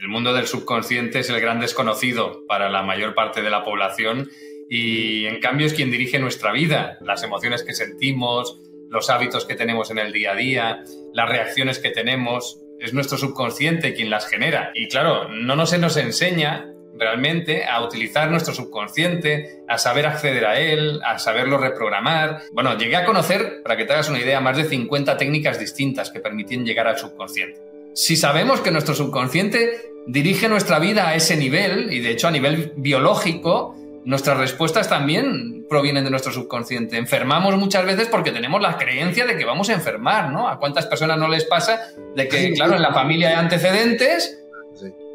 El mundo del subconsciente es el gran desconocido para la mayor parte de la población y en cambio es quien dirige nuestra vida, las emociones que sentimos, los hábitos que tenemos en el día a día, las reacciones que tenemos, es nuestro subconsciente quien las genera. Y claro, no nos se nos enseña realmente a utilizar nuestro subconsciente, a saber acceder a él, a saberlo reprogramar. Bueno, llegué a conocer, para que te hagas una idea, más de 50 técnicas distintas que permiten llegar al subconsciente. Si sabemos que nuestro subconsciente dirige nuestra vida a ese nivel, y de hecho a nivel biológico, nuestras respuestas también provienen de nuestro subconsciente. Enfermamos muchas veces porque tenemos la creencia de que vamos a enfermar, ¿no? ¿A cuántas personas no les pasa de que, claro, en la familia hay antecedentes?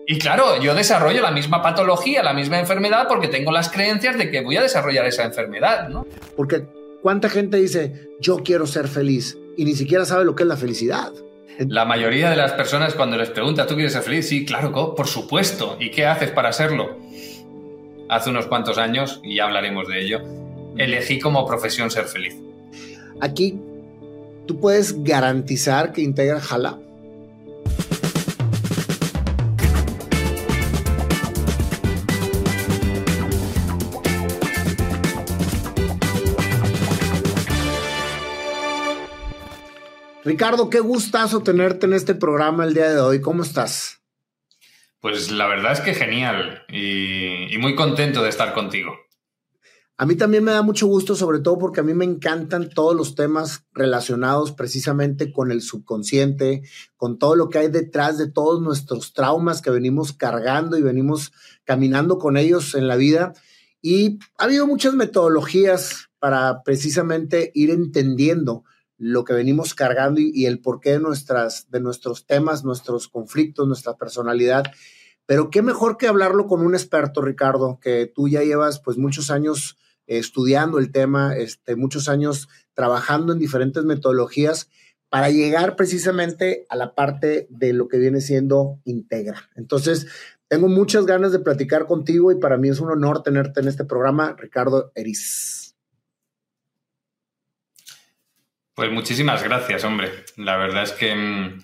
Y claro, yo desarrollo la misma patología, la misma enfermedad, porque tengo las creencias de que voy a desarrollar esa enfermedad, ¿no? Porque ¿cuánta gente dice, yo quiero ser feliz? Y ni siquiera sabe lo que es la felicidad. La mayoría de las personas cuando les preguntas, ¿tú quieres ser feliz? Sí, claro, por supuesto. ¿Y qué haces para serlo? Hace unos cuantos años, y ya hablaremos de ello, elegí como profesión ser feliz. Aquí, ¿tú puedes garantizar que Integra jala? Ricardo, qué gustazo tenerte en este programa el día de hoy. ¿Cómo estás? Pues la verdad es que genial y, muy contento de estar contigo. A mí también me da mucho gusto, sobre todo porque a mí me encantan todos los temas relacionados precisamente con el subconsciente, con todo lo que hay detrás de todos nuestros traumas que venimos cargando y venimos caminando con ellos en la vida. Y ha habido muchas metodologías para precisamente ir entendiendo lo que venimos cargando y, el porqué de, nuestras, de nuestros temas, nuestros conflictos, nuestra personalidad. Pero qué mejor que hablarlo con un experto, Ricardo, que tú ya llevas pues muchos años estudiando el tema, este, muchos años trabajando en diferentes metodologías para llegar precisamente a la parte de lo que viene siendo Integra. Entonces, tengo muchas ganas de platicar contigo y para mí es un honor tenerte en este programa, Ricardo Eris. Pues muchísimas gracias, hombre. La verdad es que mm,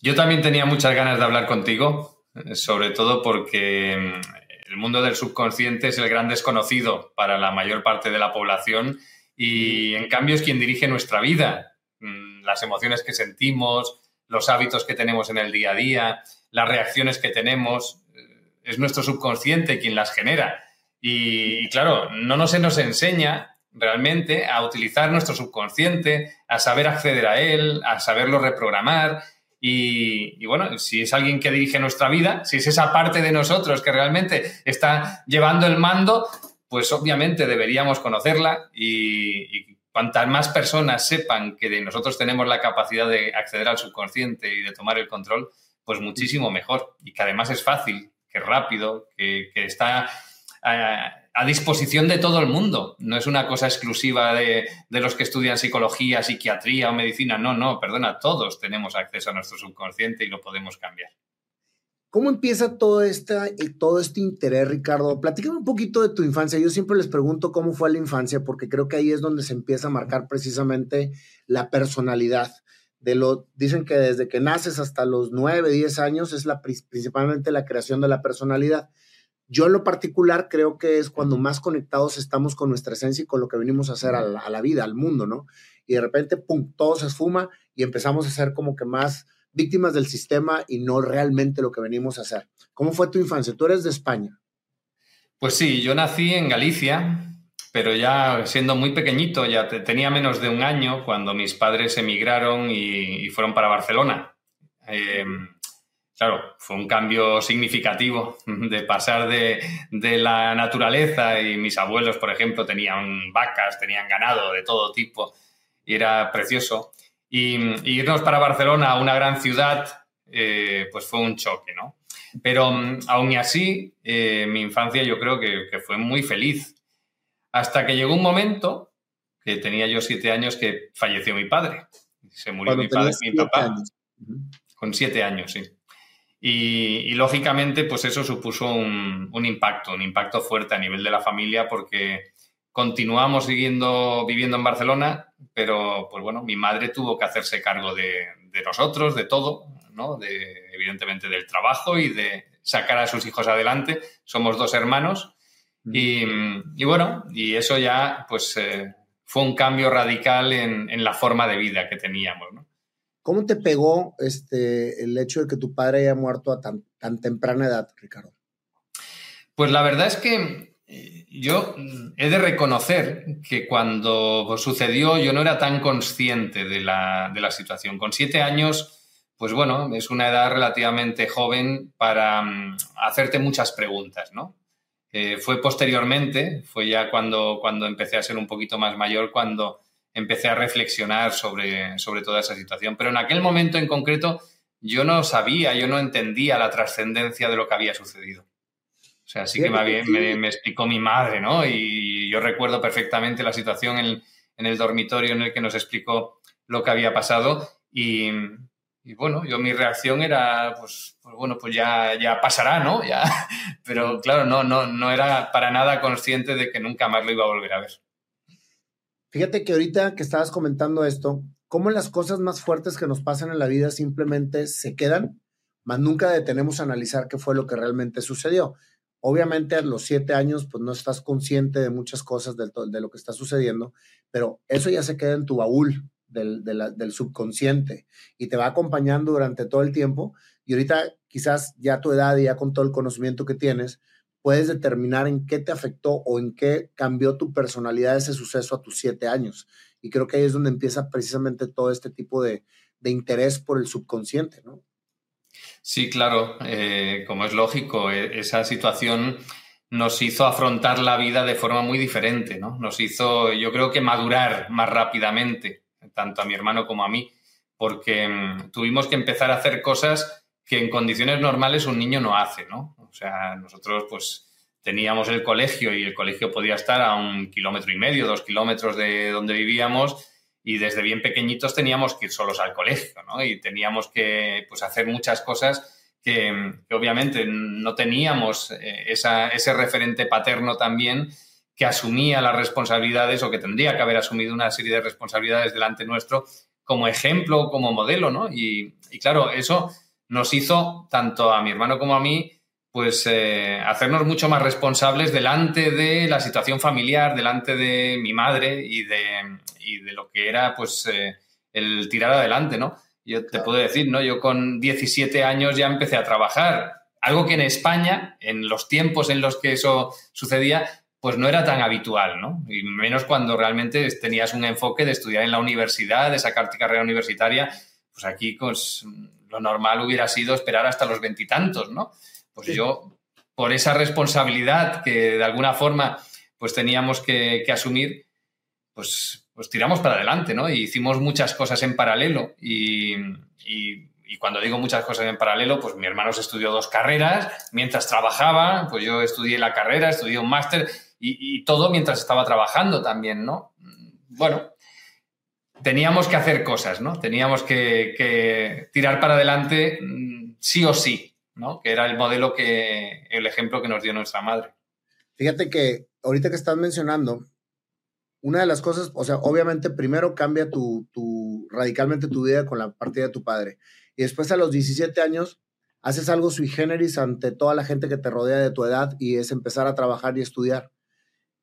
yo también tenía muchas ganas de hablar contigo, eh, sobre todo porque mm, el mundo del subconsciente es el gran desconocido para la mayor parte de la población y en cambio es quien dirige nuestra vida, mm, las emociones que sentimos, los hábitos que tenemos en el día a día, las reacciones que tenemos, eh, es nuestro subconsciente quien las genera. Y, claro, no se nos enseña realmente a utilizar nuestro subconsciente, a saber acceder a él, a saberlo reprogramar. Y, bueno, si es alguien que dirige nuestra vida, si es esa parte de nosotros que realmente está llevando el mando, pues obviamente deberíamos conocerla y, cuantas más personas sepan que de nosotros tenemos la capacidad de acceder al subconsciente y de tomar el control, pues muchísimo mejor. Y que además es fácil, que es rápido, que, que está a, disposición de todo el mundo. No es una cosa exclusiva de, los que estudian psicología, psiquiatría o medicina. No, no, perdona, todos tenemos acceso a nuestro subconsciente y lo podemos cambiar. ¿Cómo empieza todo, esta, todo este interés, Ricardo? Platícame un poquito de tu infancia. Yo siempre les pregunto cómo fue la infancia, porque creo que ahí es donde se empieza a marcar precisamente la personalidad. De lo, dicen que desde que naces hasta los 9, 10 años es principalmente la creación de la personalidad. Yo en lo particular creo que es cuando más conectados estamos con nuestra esencia y con lo que venimos a hacer a la, vida, al mundo, ¿no? Y de repente, pum, todo se esfuma y empezamos a ser como que más víctimas del sistema y no realmente lo que venimos a hacer. ¿Cómo fue tu infancia? Tú eres de España. Pues sí, yo nací en Galicia, pero ya siendo muy pequeñito, ya tenía menos de un año cuando mis padres emigraron y, fueron para Barcelona. Em, Claro, fue un cambio significativo de pasar de, la naturaleza y mis abuelos, por ejemplo, tenían vacas, tenían ganado de todo tipo y era precioso. Y, irnos para Barcelona, una gran ciudad, eh, pues fue un choque, ¿no? Pero mm, aún así, eh, mi infancia yo creo que, que, fue muy feliz. Hasta que llegó un momento, que tenía yo siete años, que falleció mi padre. Se murió mi padre, mi papá. Con siete años, sí. Y, lógicamente, pues eso supuso un, un, impacto, un impacto fuerte a nivel de la familia, porque continuamos siguiendo viviendo en Barcelona, pero pues bueno, mi madre tuvo que hacerse cargo de, de nosotros, de todo, ¿no? De, evidentemente del trabajo y de sacar a sus hijos adelante. Somos dos hermanos y, y bueno, y eso ya pues eh, fue un cambio radical en, en, la forma de vida que teníamos, ¿no? ¿Cómo te pegó este, el hecho de que tu padre haya muerto a tan, tan temprana edad, Ricardo? Pues la verdad es que eh, yo he de reconocer que cuando sucedió yo no era tan consciente de la, de la, situación. Con siete años, pues bueno, es una edad relativamente joven para um, hacerte muchas preguntas, ¿no? Eh, fue posteriormente, fue ya cuando, cuando empecé a ser un poquito más mayor, cuando empecé a reflexionar sobre, sobre toda esa situación. Pero en aquel momento en concreto yo no sabía, yo no entendía la trascendencia de lo que había sucedido. O sea, sí que me, me, me, explicó mi madre, ¿no? Y yo recuerdo perfectamente la situación en, en, el dormitorio en el que nos explicó lo que había pasado y, y bueno, yo mi reacción era, pues, pues, bueno, pues ya, ya pasará, ¿no? Ya, pero claro, no, no, no era para nada consciente de que nunca más lo iba a volver a ver. Fíjate que ahorita que estabas comentando esto, cómo las cosas más fuertes que nos pasan en la vida simplemente se quedan, más nunca detenemos a analizar qué fue lo que realmente sucedió. Obviamente a los siete años, pues no estás consciente de muchas cosas de, lo que está sucediendo, pero eso ya se queda en tu baúl del, del subconsciente y te va acompañando durante todo el tiempo. Y ahorita quizás ya a tu edad y ya con todo el conocimiento que tienes, puedes determinar en qué te afectó o en qué cambió tu personalidad ese suceso a tus siete años. Y creo que ahí es donde empieza precisamente todo este tipo de, interés por el subconsciente, ¿no? Sí, claro, eh, como es lógico, e, esa situación nos hizo afrontar la vida de forma muy diferente, ¿no? Nos hizo, yo creo que madurar más rápidamente, tanto a mi hermano como a mí, porque mmm, tuvimos que empezar a hacer cosas que en condiciones normales un niño no hace, ¿no? O sea, nosotros pues teníamos el colegio y el colegio podía estar a un kilómetro y medio, dos kilómetros de donde vivíamos y desde bien pequeñitos teníamos que ir solos al colegio, ¿no? Y teníamos que pues, hacer muchas cosas que, obviamente no teníamos eh, esa, ese referente paterno también que asumía las responsabilidades o que tendría que haber asumido una serie de responsabilidades delante nuestro como ejemplo, como modelo, ¿no? Y claro, eso nos hizo, tanto a mi hermano como a mí, pues eh, hacernos mucho más responsables delante de la situación familiar, delante de mi madre y de, y de lo que era pues eh, el tirar adelante, ¿no? Yo te puedo decir, ¿no? Yo con 17 años ya empecé a trabajar, algo que en España, en los tiempos en los que eso sucedía, pues no era tan habitual, ¿no? Y menos cuando realmente tenías un enfoque de estudiar en la universidad, de sacarte carrera universitaria, pues aquí pues lo normal hubiera sido esperar hasta los veintitantos, ¿no? Pues yo, por esa responsabilidad que de alguna forma pues teníamos que, asumir, pues, pues, tiramos para adelante, ¿no? Y hicimos muchas cosas en paralelo y, y, y, cuando digo muchas cosas en paralelo, pues mi hermano se estudió dos carreras, mientras trabajaba, pues yo estudié la carrera, estudié un máster y, y todo mientras estaba trabajando también, ¿no? Bueno, teníamos que hacer cosas, ¿no? Teníamos que, que tirar para adelante mm, sí o sí. ¿No? Que era el modelo que, el ejemplo que nos dio nuestra madre. Fíjate que ahorita que estás mencionando, una de las cosas, o sea, obviamente primero cambia tu, tu, radicalmente tu vida con la partida de tu padre. Y después a los 17 años haces algo sui generis ante toda la gente que te rodea de tu edad y es empezar a trabajar y estudiar.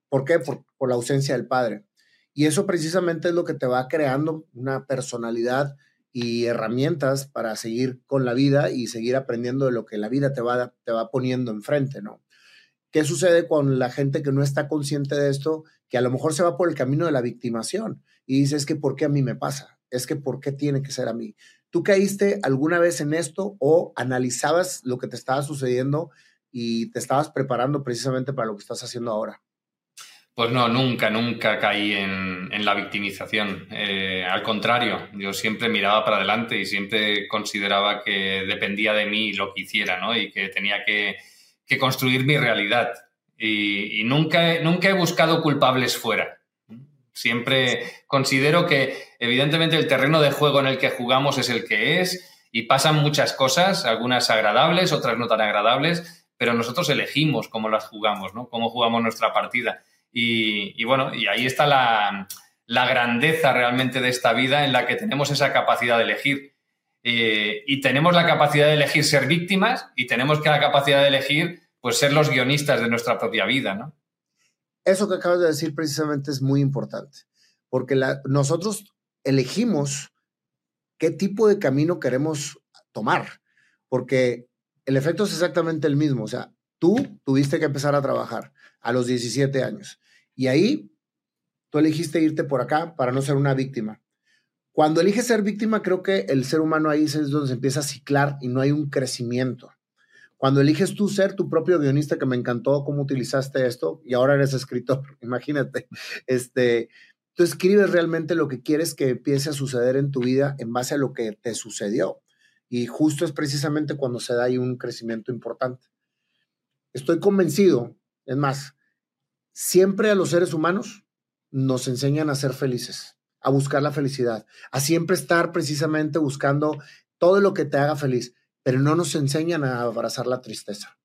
¿Por qué? Por, por la ausencia del padre. Y eso precisamente es lo que te va creando una personalidad y herramientas para seguir con la vida y seguir aprendiendo de lo que la vida te va, te va poniendo enfrente, ¿no? ¿Qué sucede con la gente que no está consciente de esto? Que a lo mejor se va por el camino de la victimación y dice, es que ¿por qué a mí me pasa? Es que ¿por qué tiene que ser a mí? ¿Tú caíste alguna vez en esto o analizabas lo que te estaba sucediendo y te estabas preparando precisamente para lo que estás haciendo ahora? Pues no, nunca, nunca caí en, la victimización. Eh, al contrario, yo siempre miraba para adelante y siempre consideraba que dependía de mí lo que hiciera, ¿no? Y que tenía que, construir mi realidad. Y, nunca, nunca he buscado culpables fuera. Siempre considero que, evidentemente, el terreno de juego en el que jugamos es el que es y pasan muchas cosas, algunas agradables, otras no tan agradables, pero nosotros elegimos cómo las jugamos, ¿no? Cómo jugamos nuestra partida. Y, bueno, y ahí está la, grandeza realmente de esta vida en la que tenemos esa capacidad de elegir. Eh, y tenemos la capacidad de elegir ser víctimas y tenemos que la capacidad de elegir pues ser los guionistas de nuestra propia vida, ¿no? Eso que acabas de decir precisamente es muy importante, porque nosotros elegimos qué tipo de camino queremos tomar, porque el efecto es exactamente el mismo, o sea, tú tuviste que empezar a trabajar a los 17 años y ahí tú elegiste irte por acá para no ser una víctima. Cuando eliges ser víctima, creo que el ser humano ahí es donde se empieza a ciclar y no hay un crecimiento. Cuando eliges tú ser tu propio guionista, que me encantó cómo utilizaste esto, y ahora eres escritor, imagínate, este, tú escribes realmente lo que quieres que empiece a suceder en tu vida en base a lo que te sucedió. Y justo es precisamente cuando se da ahí un crecimiento importante. Estoy convencido, es más, siempre a los seres humanos nos enseñan a ser felices, a buscar la felicidad, a siempre estar precisamente buscando todo lo que te haga feliz, pero no nos enseñan a abrazar la tristeza.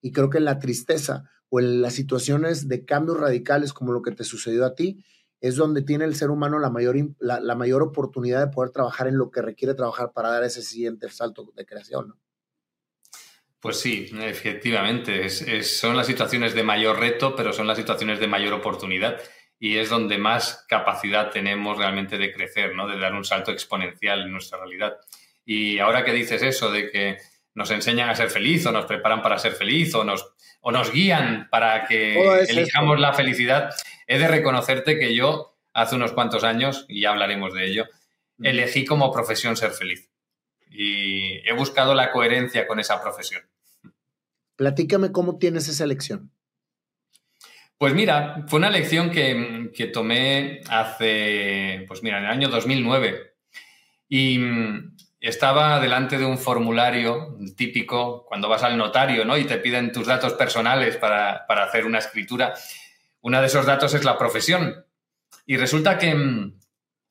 Y creo que la tristeza o en las situaciones de cambios radicales como lo que te sucedió a ti, es donde tiene el ser humano la mayor, la, mayor oportunidad de poder trabajar en lo que requiere trabajar para dar ese siguiente salto de creación. Pues sí, efectivamente, son las situaciones de mayor reto, pero son las situaciones de mayor oportunidad y es donde más capacidad tenemos realmente de crecer, ¿no? de dar un salto exponencial en nuestra realidad. Y ahora que dices eso de que nos enseñan a ser feliz o nos preparan para ser feliz o nos, o nos guían para que elijamos la felicidad, he de reconocerte que yo hace unos cuantos años, y ya hablaremos de ello, elegí como profesión ser feliz y he buscado la coherencia con esa profesión. Platícame cómo tienes esa elección. Pues mira, fue una lección que, que, tomé hace, pues mira, en el año 2009. Y mm, estaba delante de un formulario típico cuando vas al notario, ¿no? Y te piden tus datos personales para, para hacer una escritura. Uno de esos datos es la profesión. Y resulta que, mm,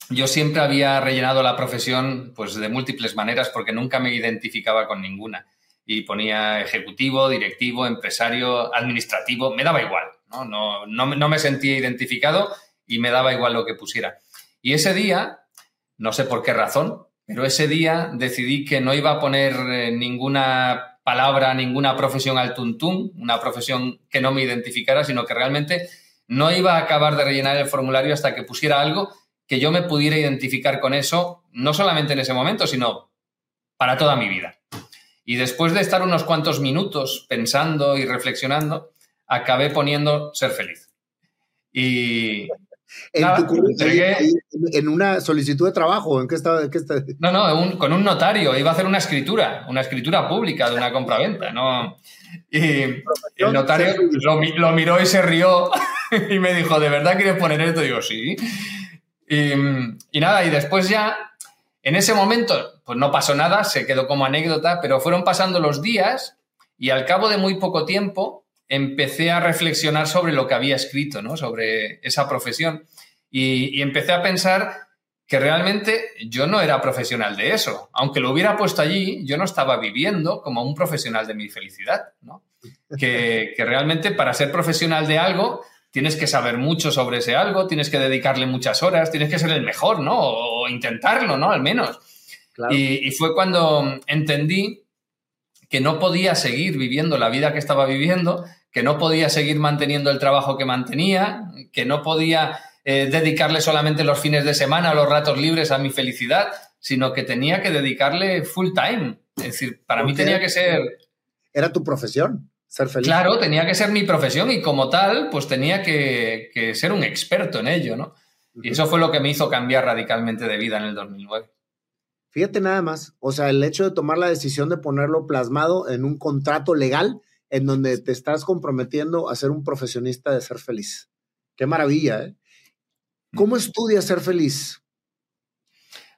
yo siempre había rellenado la profesión pues de múltiples maneras porque nunca me identificaba con ninguna. Y ponía ejecutivo, directivo, empresario, administrativo, me daba igual, ¿no? No, no, me sentía identificado y me daba igual lo que pusiera. Y ese día, no sé por qué razón, pero ese día decidí que no iba a poner eh, ninguna palabra, ninguna profesión al tuntún, una profesión que no me identificara, sino que realmente no iba a acabar de rellenar el formulario hasta que pusiera algo que yo me pudiera identificar con eso, no solamente en ese momento, sino para toda mi vida. Y después de estar unos cuantos minutos pensando y reflexionando, acabé poniendo ser feliz. Y... En, una solicitud de trabajo, ¿en qué estaba? No, no, con un notario. Iba a hacer una escritura, una escritura pública de una compraventa. ¿no? Y el notario lo, lo miró y se rió y me dijo, ¿de verdad quieres poner esto? Y digo, sí. Y, nada, y después ya, en ese momento, pues no pasó nada, se quedó como anécdota, pero fueron pasando los días y al cabo de muy poco tiempo empecé a reflexionar sobre lo que había escrito, ¿no? Sobre esa profesión. Y, empecé a pensar que realmente yo no era profesional de eso. Aunque lo hubiera puesto allí, yo no estaba viviendo como un profesional de mi felicidad, ¿no? Que realmente para ser profesional de algo tienes que saber mucho sobre ese algo, tienes que dedicarle muchas horas, tienes que ser el mejor, ¿no? O intentarlo, ¿no? Al menos. Y, fue cuando entendí que no podía seguir viviendo la vida que estaba viviendo, que no podía seguir manteniendo el trabajo que mantenía, que no podía eh, dedicarle solamente los fines de semana los ratos libres a mi felicidad, sino que tenía que dedicarle full time. Es decir, para mí tenía que ser... Era tu profesión. Claro, tenía que ser mi profesión y como tal, pues tenía que, ser un experto en ello, ¿no? Y eso fue lo que me hizo cambiar radicalmente de vida en el 2009. Fíjate nada más, o sea, el hecho de tomar la decisión de ponerlo plasmado en un contrato legal en donde te estás comprometiendo a ser un profesionista de ser feliz. Qué maravilla, ¿eh? ¿Cómo mm. estudias ser feliz?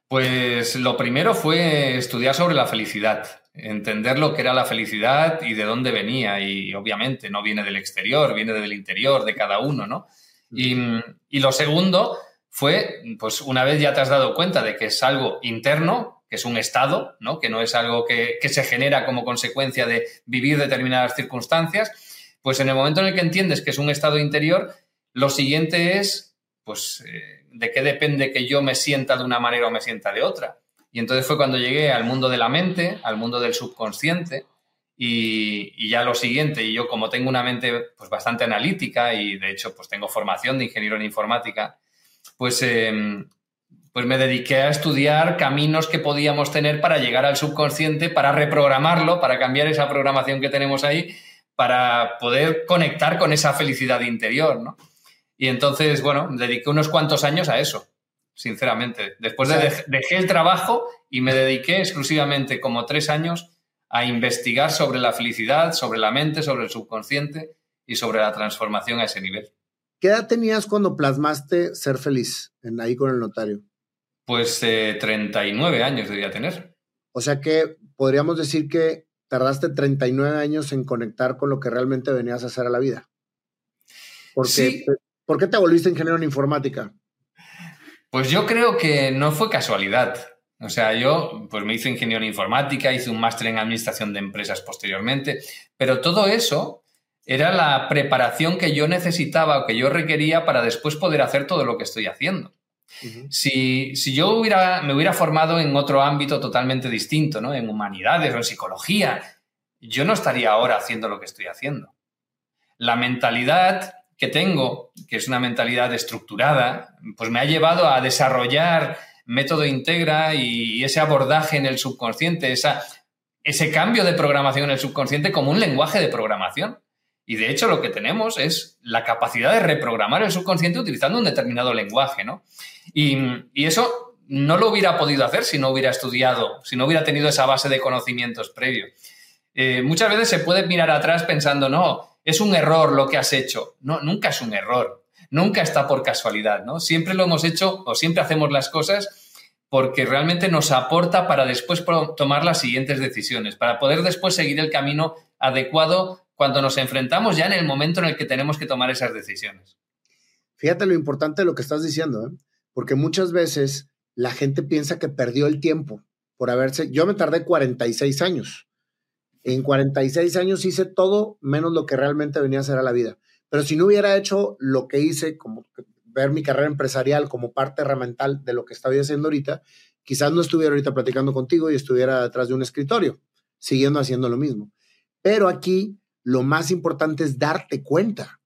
Pues lo primero fue estudiar sobre la felicidad, entender lo que era la felicidad y de dónde venía. Y obviamente no viene del exterior, viene del interior de cada uno, ¿no? Y, y lo segundo fue, pues una vez ya te has dado cuenta de que es algo interno, que es un estado, ¿no? que no es algo que, que, se genera como consecuencia de vivir determinadas circunstancias, pues en el momento en el que entiendes que es un estado interior, lo siguiente es, pues, eh, de qué depende que yo me sienta de una manera o me sienta de otra. Y entonces fue cuando llegué al mundo de la mente, al mundo del subconsciente, y, ya lo siguiente, y yo como tengo una mente pues, bastante analítica y de hecho pues tengo formación de ingeniero en informática, pues, em, pues me dediqué a estudiar caminos que podíamos tener para llegar al subconsciente, para reprogramarlo, para cambiar esa programación que tenemos ahí, para poder conectar con esa felicidad interior, ¿no? Y entonces, bueno, dediqué unos cuantos años a eso, sinceramente. Después de dejé el trabajo y me dediqué exclusivamente como tres años a investigar sobre la felicidad, sobre la mente, sobre el subconsciente y sobre la transformación a ese nivel. ¿Qué edad tenías cuando plasmaste ser feliz en, ahí con el notario? Pues 39 eh, años debía tener. O sea que podríamos decir que tardaste 39 años en conectar con lo que realmente venías a hacer a la vida. Porque sí. ¿Por qué te volviste ingeniero en informática? Pues yo creo que no fue casualidad. O sea, yo pues me hice ingeniero en informática, hice un máster en administración de empresas posteriormente, pero todo eso era la preparación que yo necesitaba o que yo requería para después poder hacer todo lo que estoy haciendo. si, si, yo hubiera, me hubiera formado en otro ámbito totalmente distinto, ¿no? en humanidades o en psicología, yo no estaría ahora haciendo lo que estoy haciendo. La mentalidad que tengo, que es una mentalidad estructurada, pues me ha llevado a desarrollar método integra y ese abordaje en el subconsciente, esa, ese cambio de programación en el subconsciente como un lenguaje de programación. Y de hecho lo que tenemos es la capacidad de reprogramar el subconsciente utilizando un determinado lenguaje, ¿no? Y, eso no lo hubiera podido hacer si no hubiera estudiado, si no hubiera tenido esa base de conocimientos previos. Eh, muchas veces se puede mirar atrás pensando, no, es un error lo que has hecho. No, nunca es un error. Nunca está por casualidad, ¿no? Siempre lo hemos hecho o siempre hacemos las cosas porque realmente nos aporta para después tomar las siguientes decisiones, para poder después seguir el camino adecuado cuando nos enfrentamos ya en el momento en el que tenemos que tomar esas decisiones. Fíjate lo importante de lo que estás diciendo, ¿eh? porque muchas veces la gente piensa que perdió el tiempo por haberse, yo me tardé 46 años en 46 años hice todo menos lo que realmente venía a hacer a la vida. Pero si no hubiera hecho lo que hice, como ver mi carrera empresarial como parte herramental de lo que estaba haciendo ahorita, quizás no estuviera ahorita platicando contigo y estuviera detrás de un escritorio, siguiendo haciendo lo mismo. Pero aquí lo más importante es darte cuenta,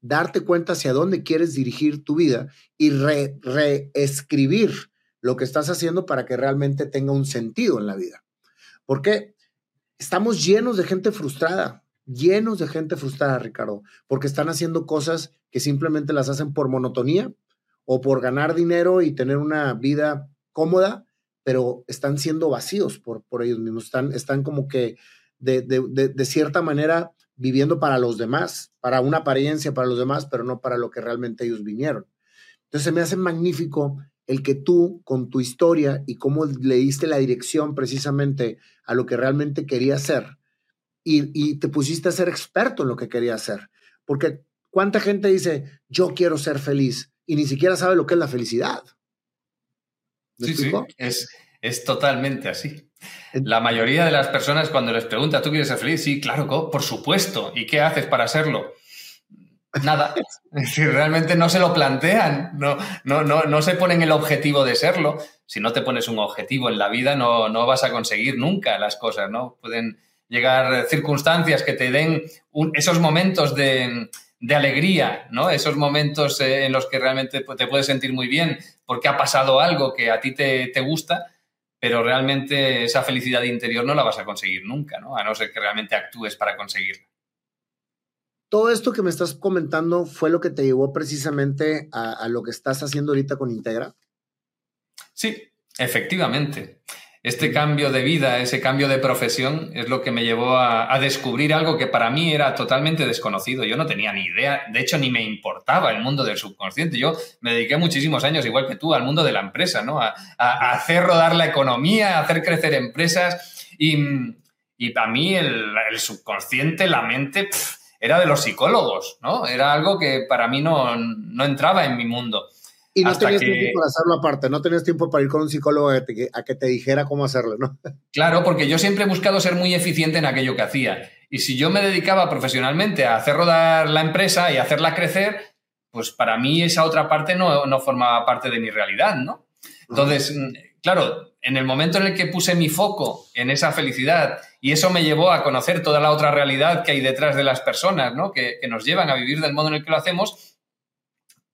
darte cuenta hacia dónde quieres dirigir tu vida y reescribir lo que estás haciendo para que realmente tenga un sentido en la vida. ¿Por qué? Estamos llenos de gente frustrada, llenos de gente frustrada, Ricardo, porque están haciendo cosas que simplemente las hacen por monotonía o por ganar dinero y tener una vida cómoda, pero están siendo vacíos por, por ellos mismos, están, están como que de, de cierta manera viviendo para los demás, para una apariencia para los demás, pero no para lo que realmente ellos vinieron. Entonces se me hace magnífico el que tú, con tu historia y cómo le diste la dirección precisamente a lo que realmente quería hacer, y, te pusiste a ser experto en lo que quería hacer. Porque cuánta gente dice, yo quiero ser feliz, y ni siquiera sabe lo que es la felicidad. sí, sí, es, es totalmente así. La mayoría de las personas cuando les pregunta, ¿tú quieres ser feliz? Sí, claro, por supuesto. ¿Y qué haces para hacerlo? Nada. Si realmente no se lo plantean, no, no, no, no se ponen el objetivo de serlo. Si no te pones un objetivo en la vida, no, no vas a conseguir nunca las cosas, ¿no? Pueden llegar circunstancias que te den esos momentos de, de, alegría, ¿no? Esos momentos eh, en los que realmente te puedes sentir muy bien porque ha pasado algo que a ti te, te gusta, pero realmente esa felicidad interior no la vas a conseguir nunca, ¿no? A no ser que realmente actúes para conseguirla todo esto que me estás comentando fue lo que te llevó precisamente a, lo que estás haciendo ahorita con Integra. Sí, efectivamente. este cambio de vida, ese cambio de profesión, es lo que me llevó a, descubrir algo que para mí era totalmente desconocido. Yo no tenía ni idea, de hecho ni me importaba el mundo del subconsciente. Yo me dediqué muchísimos años, igual que tú, al mundo de la empresa, ¿no? A, hacer rodar la economía, a hacer crecer empresas. Y, para mí el, subconsciente, la mente, era de los psicólogos, ¿no? Era algo que para mí no, no entraba en mi mundo. Y no tenías tiempo para hacerlo aparte, no tenías tiempo para ir con un psicólogo a, que te dijera cómo hacerlo, ¿no? Claro, porque yo siempre he buscado ser muy eficiente en aquello que hacía. Y si yo me dedicaba profesionalmente a hacer rodar la empresa y hacerla crecer, pues para mí esa otra parte no, no formaba parte de mi realidad, ¿no? Entonces, mm, claro, en el momento en el que puse mi foco en esa felicidad y eso me llevó a conocer toda la otra realidad que hay detrás de las personas, ¿no? Que, nos llevan a vivir del modo en el que lo hacemos,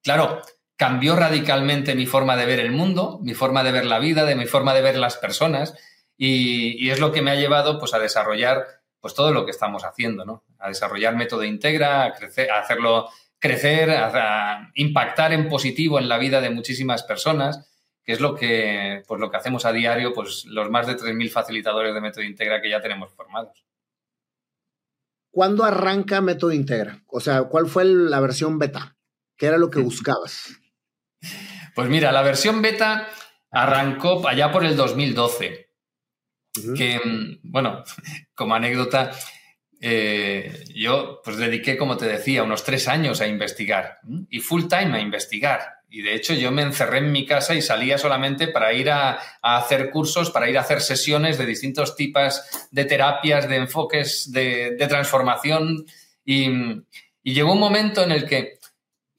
claro, cambió radicalmente mi forma de ver el mundo, mi forma de ver la vida, de mi forma de ver las personas y, es lo que me ha llevado pues, a desarrollar pues, todo lo que estamos haciendo, ¿no? A desarrollar método integra, a, crecer, a hacerlo crecer, a, impactar en positivo en la vida de muchísimas personas, que es lo que, pues, lo que hacemos a diario pues, los más de 3.000 facilitadores de método integra que ya tenemos formados. ¿Cuándo arranca método integra? O sea, ¿cuál fue la versión beta? ¿Qué era lo que buscabas? Pues mira, la versión beta arrancó allá por el 2012. Que, mm, bueno, como anécdota, eh, yo pues dediqué, como te decía, unos tres años a investigar y full time a investigar. Y de hecho yo me encerré en mi casa y salía solamente para ir a, hacer cursos, para ir a hacer sesiones de distintos tipos de terapias, de enfoques de, transformación. Y, llegó un momento en el que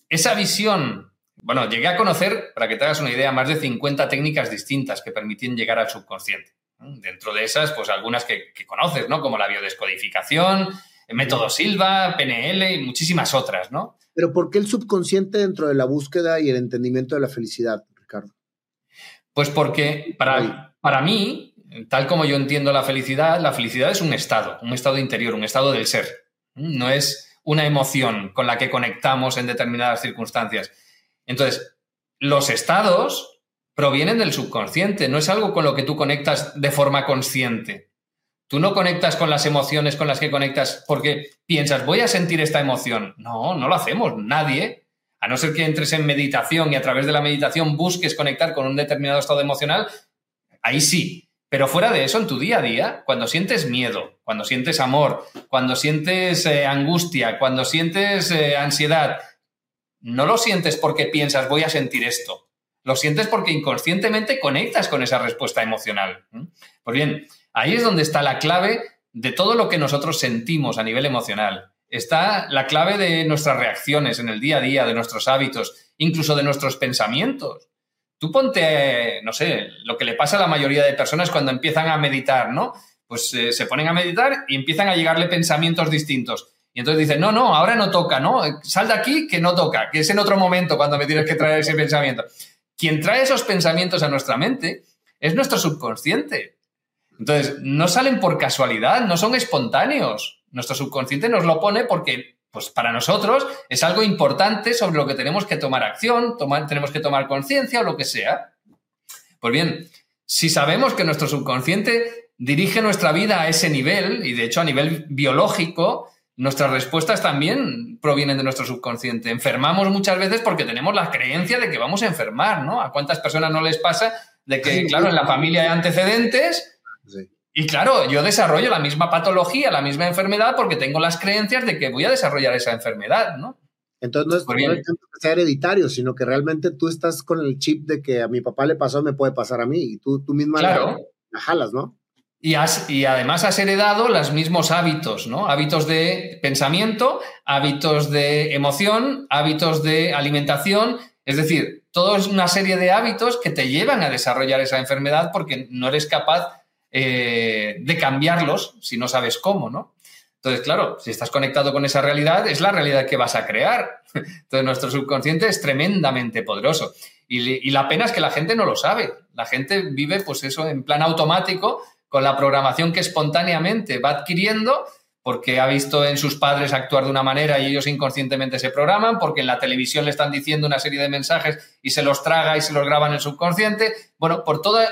esa visión bueno, llegué a conocer, para que te hagas una idea, más de 50 técnicas distintas que permiten llegar al subconsciente. Dentro de esas, pues algunas que, conoces, ¿no? Como la biodescodificación, el método Silva, PNL y muchísimas otras, ¿no? Pero ¿por qué el subconsciente dentro de la búsqueda y el entendimiento de la felicidad, Ricardo? Pues porque para, para mí, tal como yo entiendo la felicidad, la felicidad es un estado, un estado interior, un estado del ser. No es una emoción con la que conectamos en determinadas circunstancias entonces, los estados provienen del subconsciente, no es algo con lo que tú conectas de forma consciente. Tú no conectas con las emociones con las que conectas porque piensas, voy a sentir esta emoción. No, no lo hacemos, nadie. A no ser que entres en meditación y a través de la meditación busques conectar con un determinado estado emocional, ahí sí. Pero fuera de eso, en tu día a día, cuando sientes miedo, cuando sientes amor, cuando sientes eh, angustia, cuando sientes eh, ansiedad, no lo sientes porque piensas voy a sentir esto. Lo sientes porque inconscientemente conectas con esa respuesta emocional. Pues bien, ahí es donde está la clave de todo lo que nosotros sentimos a nivel emocional. Está la clave de nuestras reacciones en el día a día, de nuestros hábitos, incluso de nuestros pensamientos. Tú ponte, no sé, lo que le pasa a la mayoría de personas cuando empiezan a meditar, ¿no? Pues eh, se ponen a meditar y empiezan a llegarle pensamientos distintos. Y entonces dice, no, no, ahora no toca, ¿no? Sal de aquí que no toca, que es en otro momento cuando me tienes que traer ese pensamiento. Quien trae esos pensamientos a nuestra mente es nuestro subconsciente. Entonces, no salen por casualidad, no son espontáneos. Nuestro subconsciente nos lo pone porque, pues para nosotros es algo importante sobre lo que tenemos que tomar acción, tenemos que tomar conciencia o lo que sea. Pues bien, si sabemos que nuestro subconsciente dirige nuestra vida a ese nivel, y de hecho a nivel biológico, nuestras respuestas también provienen de nuestro subconsciente. Enfermamos muchas veces porque tenemos la creencia de que vamos a enfermar, ¿no? ¿A cuántas personas no les pasa de que, claro, en la familia hay antecedentes? Y claro, yo desarrollo la misma patología, la misma enfermedad porque tengo las creencias de que voy a desarrollar esa enfermedad, ¿no? Entonces no es, pues que sea hereditario, sino que realmente tú estás con el chip de que a mi papá le pasó, me puede pasar a mí, y tú, tú misma la jalas, ¿no? Y, y, además has heredado los mismos hábitos, ¿no? Hábitos de pensamiento, hábitos de emoción, hábitos de alimentación. Es decir, toda una serie de hábitos que te llevan a desarrollar esa enfermedad porque no eres capaz eh, de cambiarlos si no sabes cómo, ¿no? Entonces, claro, si estás conectado con esa realidad, es la realidad que vas a crear. Entonces, nuestro subconsciente es tremendamente poderoso. Y, y la pena es que la gente no lo sabe. La gente vive, pues eso, en plan automático con la programación que espontáneamente va adquiriendo, porque ha visto en sus padres actuar de una manera y ellos inconscientemente se programan, porque en la televisión le están diciendo una serie de mensajes y se los traga y se los graba en el subconsciente. Bueno, por todos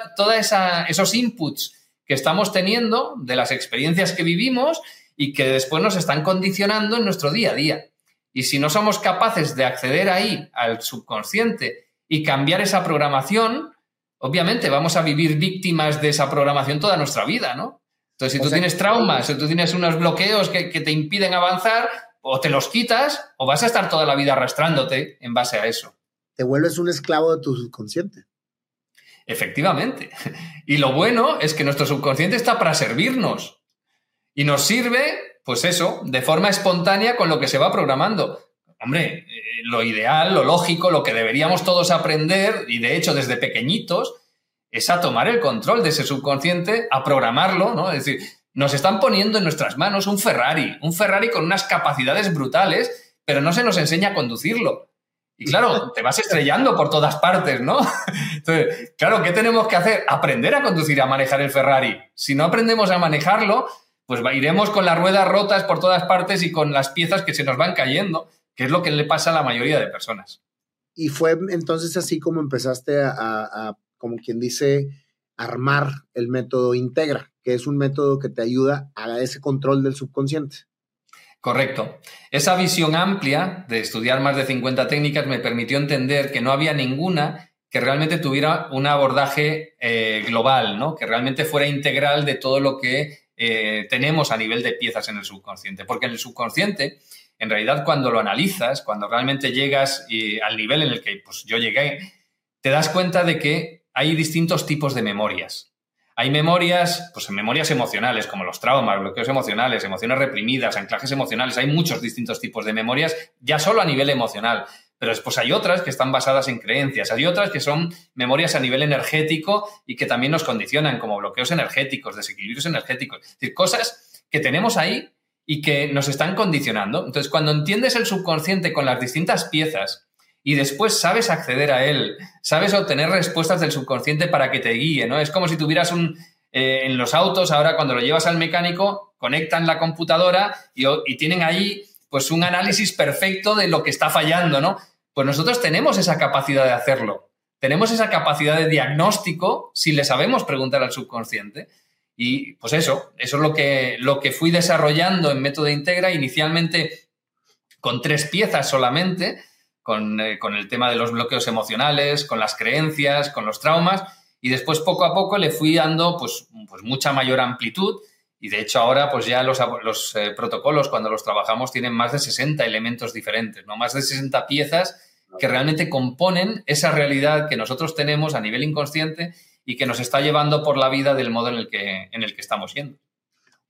esos inputs que estamos teniendo de las experiencias que vivimos y que después nos están condicionando en nuestro día a día. Y si no somos capaces de acceder ahí al subconsciente y cambiar esa programación, obviamente vamos a vivir víctimas de esa programación toda nuestra vida, ¿no? Entonces, si tú tienes traumas, si tú tienes unos bloqueos que, te impiden avanzar, o te los quitas, o vas a estar toda la vida arrastrándote en base a eso. Te vuelves un esclavo de tu subconsciente. Efectivamente. Y lo bueno es que nuestro subconsciente está para servirnos. Y nos sirve, pues eso, de forma espontánea con lo que se va programando. Hombre, eh, lo ideal, lo lógico, lo que deberíamos todos aprender, y de hecho desde pequeñitos, es a tomar el control de ese subconsciente, a programarlo, ¿no? Es decir, nos están poniendo en nuestras manos un Ferrari, un Ferrari con unas capacidades brutales, pero no se nos enseña a conducirlo. Y claro, te vas estrellando por todas partes, ¿no? Entonces, claro, ¿qué tenemos que hacer? Aprender a conducir, a manejar el Ferrari. Si no aprendemos a manejarlo, pues iremos con las ruedas rotas por todas partes y con las piezas que se nos van cayendo, que es lo que le pasa a la mayoría de personas. Y fue entonces así como empezaste a como quien dice, armar el método Integra, que es un método que te ayuda a ese control del subconsciente. Correcto. Esa visión amplia de estudiar más de 50 técnicas me permitió entender que no había ninguna que realmente tuviera un abordaje eh, global, ¿no? que realmente fuera integral de todo lo que eh, tenemos a nivel de piezas en el subconsciente. Porque en el subconsciente, en realidad, cuando lo analizas, cuando realmente llegas al nivel en el que pues, yo llegué, te das cuenta de que hay distintos tipos de memorias. Hay memorias, pues memorias emocionales, como los traumas, bloqueos emocionales, emociones reprimidas, anclajes emocionales. Hay muchos distintos tipos de memorias, ya solo a nivel emocional. Pero después hay otras que están basadas en creencias. Hay otras que son memorias a nivel energético y que también nos condicionan, como bloqueos energéticos, desequilibrios energéticos. Es decir, cosas que tenemos ahí y que nos están condicionando. Entonces, cuando entiendes el subconsciente con las distintas piezas y después sabes acceder a él, sabes obtener respuestas del subconsciente para que te guíe, ¿no? Es como si tuvieras un... Eh, en los autos, ahora cuando lo llevas al mecánico, conectan la computadora y, y tienen ahí pues un análisis perfecto de lo que está fallando, ¿no? Pues nosotros tenemos esa capacidad de hacerlo. Tenemos esa capacidad de diagnóstico si le sabemos preguntar al subconsciente. Y pues eso, eso es lo que, lo que fui desarrollando en Método Integra, inicialmente con tres piezas solamente, eh, con, el tema de los bloqueos emocionales, con las creencias, con los traumas, y después poco a poco le fui dando pues, pues mucha mayor amplitud y de hecho ahora pues ya los, los eh, protocolos cuando los trabajamos tienen más de 60 elementos diferentes, ¿no? más de 60 piezas que realmente componen esa realidad que nosotros tenemos a nivel inconsciente y que nos está llevando por la vida del modo en el que, en el que estamos yendo.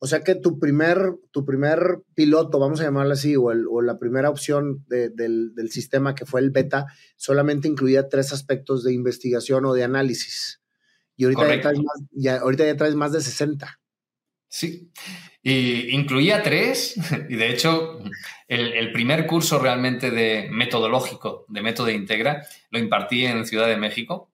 O sea que tu primer, tu primer piloto, vamos a llamarlo así, o, la primera opción del, sistema que fue el beta, solamente incluía tres aspectos de investigación o de análisis. Y ahorita, ya traes, más, ya, ahorita ya traes más de 60. Sí, y incluía tres, y de hecho el, primer curso realmente de metodológico, de método integra, lo impartí en Ciudad de México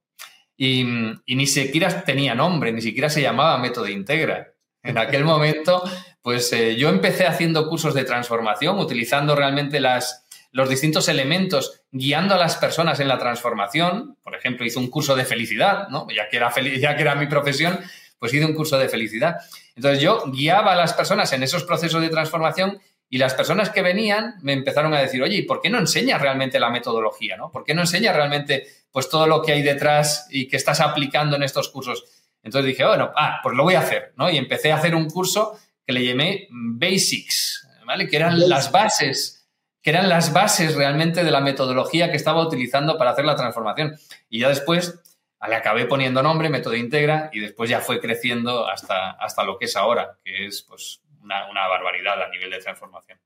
y, y ni siquiera tenía nombre, ni siquiera se llamaba método integra en aquel momento, pues eh, yo empecé haciendo cursos de transformación, utilizando realmente las, los distintos elementos, guiando a las personas en la transformación. Por ejemplo, hice un curso de felicidad, ¿no? ya, que era ya que era mi profesión, pues hice un curso de felicidad. Entonces yo guiaba a las personas en esos procesos de transformación y las personas que venían me empezaron a decir, oye, ¿y por qué no enseñas realmente la metodología? ¿no? ¿Por qué no enseñas realmente pues, todo lo que hay detrás y que estás aplicando en estos cursos? Entonces dije, bueno, ah, pues lo voy a hacer, ¿no? Y empecé a hacer un curso que le llamé Basics, ¿vale? Que eran las bases, que eran las bases realmente de la metodología que estaba utilizando para hacer la transformación. Y ya después le acabé poniendo nombre, método integra, y después ya fue creciendo hasta, hasta lo que es ahora, que es pues una, una barbaridad a nivel de transformación.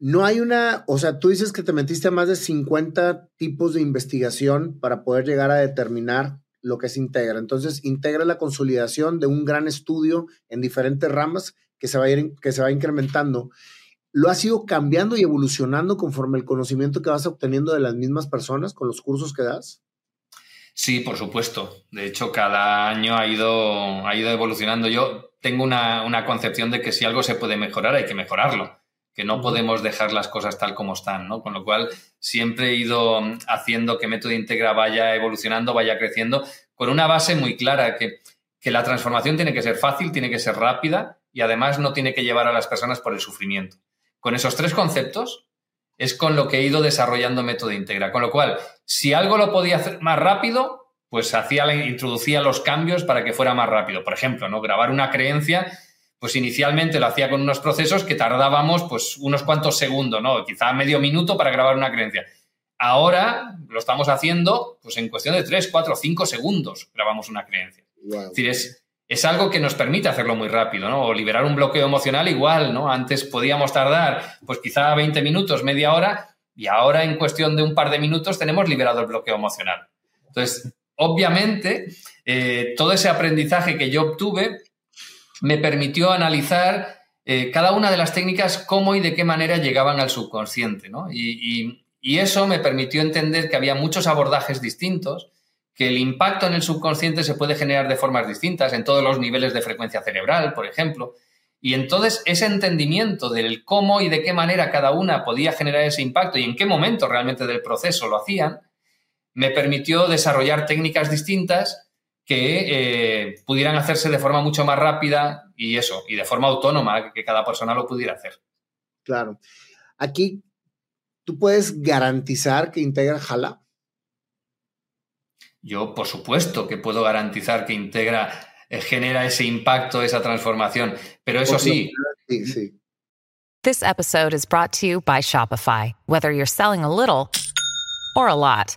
No hay una, o sea, tú dices que te metiste a más de 50 tipos de investigación para poder llegar a determinar lo que se integra. Entonces, integra la consolidación de un gran estudio en diferentes ramas que se va a ir, que se va incrementando. ¿Lo has ido cambiando y evolucionando conforme el conocimiento que vas obteniendo de las mismas personas con los cursos que das? Sí, por supuesto. De hecho, cada año ha ido, ha ido evolucionando. Yo tengo una, una, concepción de que si algo se puede mejorar, hay que mejorarlo, que no podemos dejar las cosas tal como están, ¿no? Con lo cual, siempre he ido haciendo que Método Integra vaya evolucionando, vaya creciendo, con una base muy clara, que, que la transformación tiene que ser fácil, tiene que ser rápida y además no tiene que llevar a las personas por el sufrimiento. Con esos tres conceptos es con lo que he ido desarrollando Método Integra. Con lo cual, si algo lo podía hacer más rápido, pues hacía, introducía los cambios para que fuera más rápido. Por ejemplo, ¿no? grabar una creencia, pues inicialmente lo hacía con unos procesos que tardábamos pues unos cuantos segundos, ¿no? Quizá medio minuto para grabar una creencia. Ahora lo estamos haciendo pues en cuestión de tres, cuatro, cinco segundos grabamos una creencia. Es decir, es, es algo que nos permite hacerlo muy rápido, ¿no? O liberar un bloqueo emocional igual, ¿no? Antes podíamos tardar, pues quizá 20 minutos, media hora, y ahora en cuestión de un par de minutos tenemos liberado el bloqueo emocional. Entonces, obviamente, eh, todo ese aprendizaje que yo obtuve me permitió analizar eh, cada una de las técnicas, cómo y de qué manera llegaban al subconsciente, y eso me permitió entender que había muchos abordajes distintos que el impacto en el subconsciente se puede generar de formas distintas, en todos los niveles de frecuencia cerebral, por ejemplo. Y entonces ese entendimiento del cómo y de qué manera cada una podía generar ese impacto y en qué momento realmente del proceso lo hacían, me permitió desarrollar técnicas distintas que eh, pudieran hacerse de forma mucho más rápida y eso, y de forma autónoma, que cada persona lo pudiera hacer. Claro. Aquí, ¿tú puedes garantizar que Integra jala? Yo, por supuesto, que puedo garantizar que Integra eh, genera ese impacto, esa transformación, pero eso sí. sí, sí. This episode is brought to you by Shopify. Whether you're selling a little or a lot,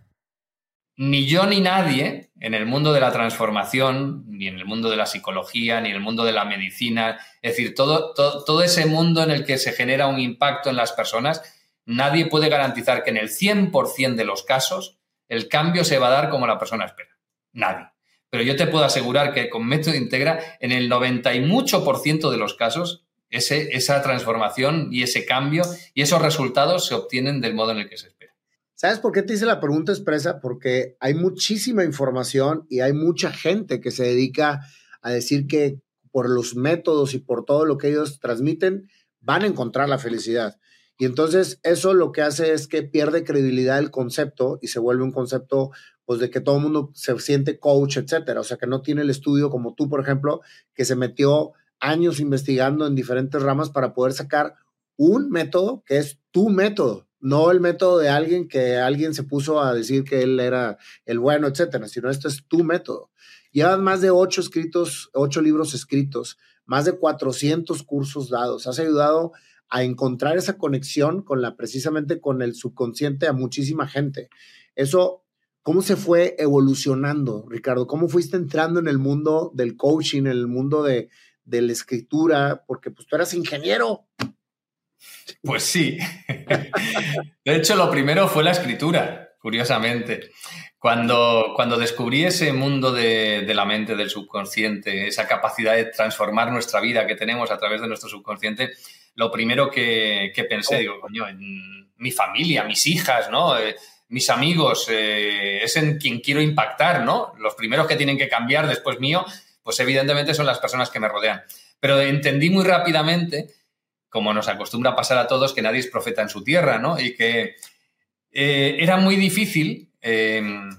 Ni yo ni nadie en el mundo de la transformación, ni en el mundo de la psicología, ni en el mundo de la medicina, es decir, todo, ese mundo en el que se genera un impacto en las personas, nadie puede garantizar que en el 100% de los casos el cambio se va a dar como la persona espera. Nadie. Pero yo te puedo asegurar que con Método Integra, en el 90 y mucho por ciento de los casos, esa transformación y ese cambio y esos resultados se obtienen del modo en el que se espera. ¿Sabes por qué te hice la pregunta expresa? Porque hay muchísima información y hay mucha gente que se dedica a decir que por los métodos y por todo lo que ellos transmiten, van a encontrar la felicidad. Y entonces eso lo que hace es que pierde credibilidad el concepto y se vuelve un concepto pues de que todo el mundo se siente coach, etcétera. O sea, que no tiene el estudio como tú, por ejemplo, que se metió años investigando en diferentes ramas para poder sacar un método que es tu método, no el método de alguien que alguien se puso a decir que él era el bueno, etcétera, sino esto es tu método. Llevas más de ocho escritos, ocho libros escritos, más de 400 cursos dados. Has ayudado a encontrar esa conexión con la, precisamente con el subconsciente a muchísima gente. Eso ¿Cómo se fue evolucionando, Ricardo? ¿Cómo fuiste entrando en el mundo del coaching, en el mundo de, la escritura? Porque pues tú eras ingeniero. Pues sí. De hecho, lo primero fue la escritura, curiosamente. Cuando, cuando descubrí ese mundo de, la mente, del subconsciente, esa capacidad de transformar nuestra vida que tenemos a través de nuestro subconsciente, lo primero que, pensé, digo, coño, en mi familia, mis hijas, ¿no? Eh, mis amigos, eh, es en quien quiero impactar, ¿no? Los primeros que tienen que cambiar después mío, pues evidentemente son las personas que me rodean. Pero entendí muy rápidamente, como nos acostumbra a pasar a todos, que nadie es profeta en su tierra, ¿no? Y que eh, era muy difícil em,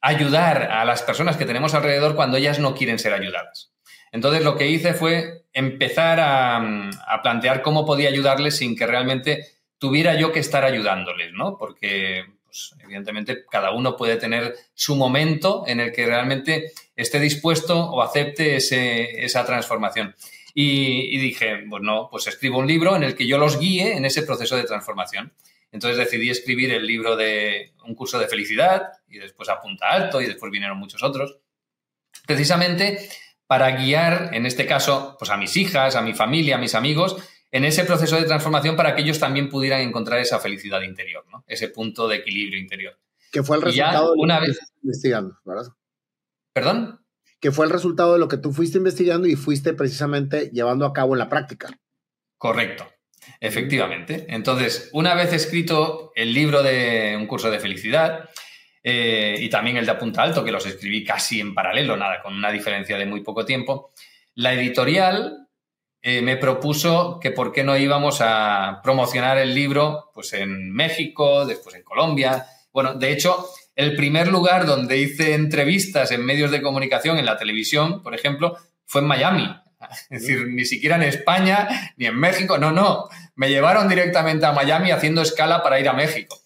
ayudar a las personas que tenemos alrededor cuando ellas no quieren ser ayudadas. Entonces lo que hice fue empezar a, plantear cómo podía ayudarles sin que realmente tuviera yo que estar ayudándoles, ¿no? Porque, pues, evidentemente, cada uno puede tener su momento en el que realmente esté dispuesto o acepte esa transformación. Y, dije, bueno, pues escribo un libro en el que yo los guíe en ese proceso de transformación. Entonces decidí escribir el libro de un curso de felicidad y después a punta alto y después vinieron muchos otros. Precisamente para guiar, en este caso, pues a mis hijas, a mi familia, a mis amigos, en ese proceso de transformación para que ellos también pudieran encontrar esa felicidad interior, ¿no? ese punto de equilibrio interior. Que fue el resultado de lo que fuiste investigando, ¿verdad? ¿Perdón? Que fue el resultado de lo que tú fuiste investigando y fuiste precisamente llevando a cabo en la práctica. Correcto, efectivamente. Entonces, una vez escrito el libro de un curso de felicidad eh, y también el de Apunta Alto, que los escribí casi en paralelo, nada, con una diferencia de muy poco tiempo, la editorial eh, me propuso que por qué no íbamos a promocionar el libro pues en México, después en Colombia, bueno, de hecho, el primer lugar donde hice entrevistas en medios de comunicación, en la televisión, por ejemplo, fue en Miami. Es decir, ni siquiera en España ni en México, no, no. Me llevaron directamente a Miami haciendo escala para ir a México.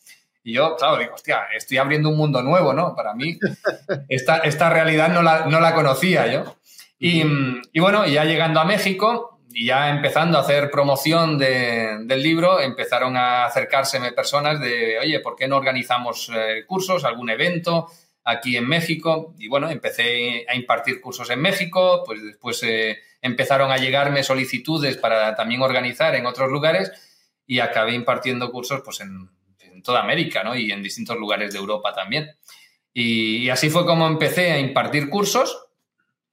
Y yo, claro, digo, hostia, estoy abriendo un mundo nuevo, ¿no? Para mí, esta, esta realidad no la, no la conocía yo. Y, y, bueno, ya llegando a México, y ya empezando a hacer promoción del libro, empezaron a acercárseme personas de, oye, ¿por qué no organizamos eh, cursos, algún evento aquí en México? Y bueno, empecé a impartir cursos en México, pues después eh, empezaron a llegarme solicitudes para también organizar en otros lugares y acabé impartiendo cursos pues en, toda América, ¿no? Y en distintos lugares de Europa también. y así fue como empecé a impartir cursos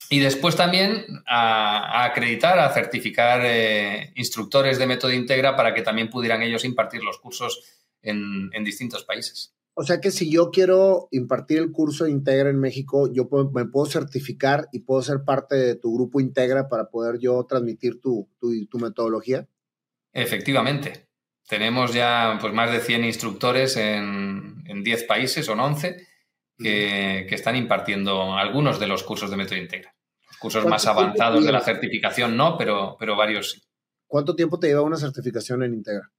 y después también a, acreditar, a certificar eh, instructores de método Integra para que también pudieran ellos impartir los cursos en, distintos países. O sea que si yo quiero impartir el curso Integra en México, yo me puedo certificar y puedo ser parte de tu grupo Integra para poder yo transmitir tu, metodología. Efectivamente. Tenemos ya pues, más de 100 instructores en, en 10 países o en 11 que, están impartiendo algunos de los cursos de Método Integra. Los cursos más avanzados de la certificación no, pero, pero varios sí. ¿Cuánto tiempo te lleva una certificación en Integra?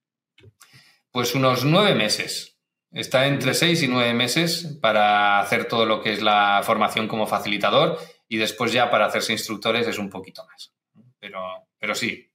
Pues unos nueve meses. Está entre seis y nueve meses para hacer todo lo que es la formación como facilitador y después ya para hacerse instructores es un poquito más. Pero, pero sí,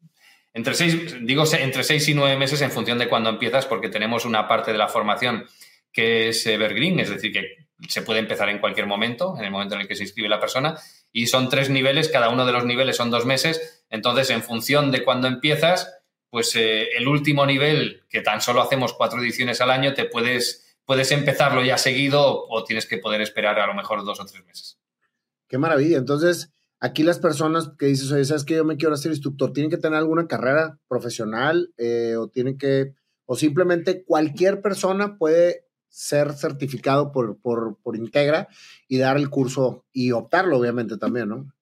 entre seis, digo entre seis y nueve meses en función de cuándo empiezas, porque tenemos una parte de la formación que es evergreen, es decir, que se puede empezar en cualquier momento, en el momento en el que se inscribe la persona, y son tres niveles, cada uno de los niveles son dos meses, entonces en función de cuándo empiezas, pues eh, el último nivel, que tan solo hacemos cuatro ediciones al año, te puedes, puedes empezarlo ya seguido o tienes que poder esperar a lo mejor dos o tres meses. Qué maravilla. Entonces, aquí las personas que dices, oye, ¿sabes que yo me quiero hacer instructor? ¿Tienen que tener alguna carrera profesional eh, o tienen que, o simplemente cualquier persona puede ser certificado por, por, Integra y dar el curso y optarlo, obviamente, también, ¿no?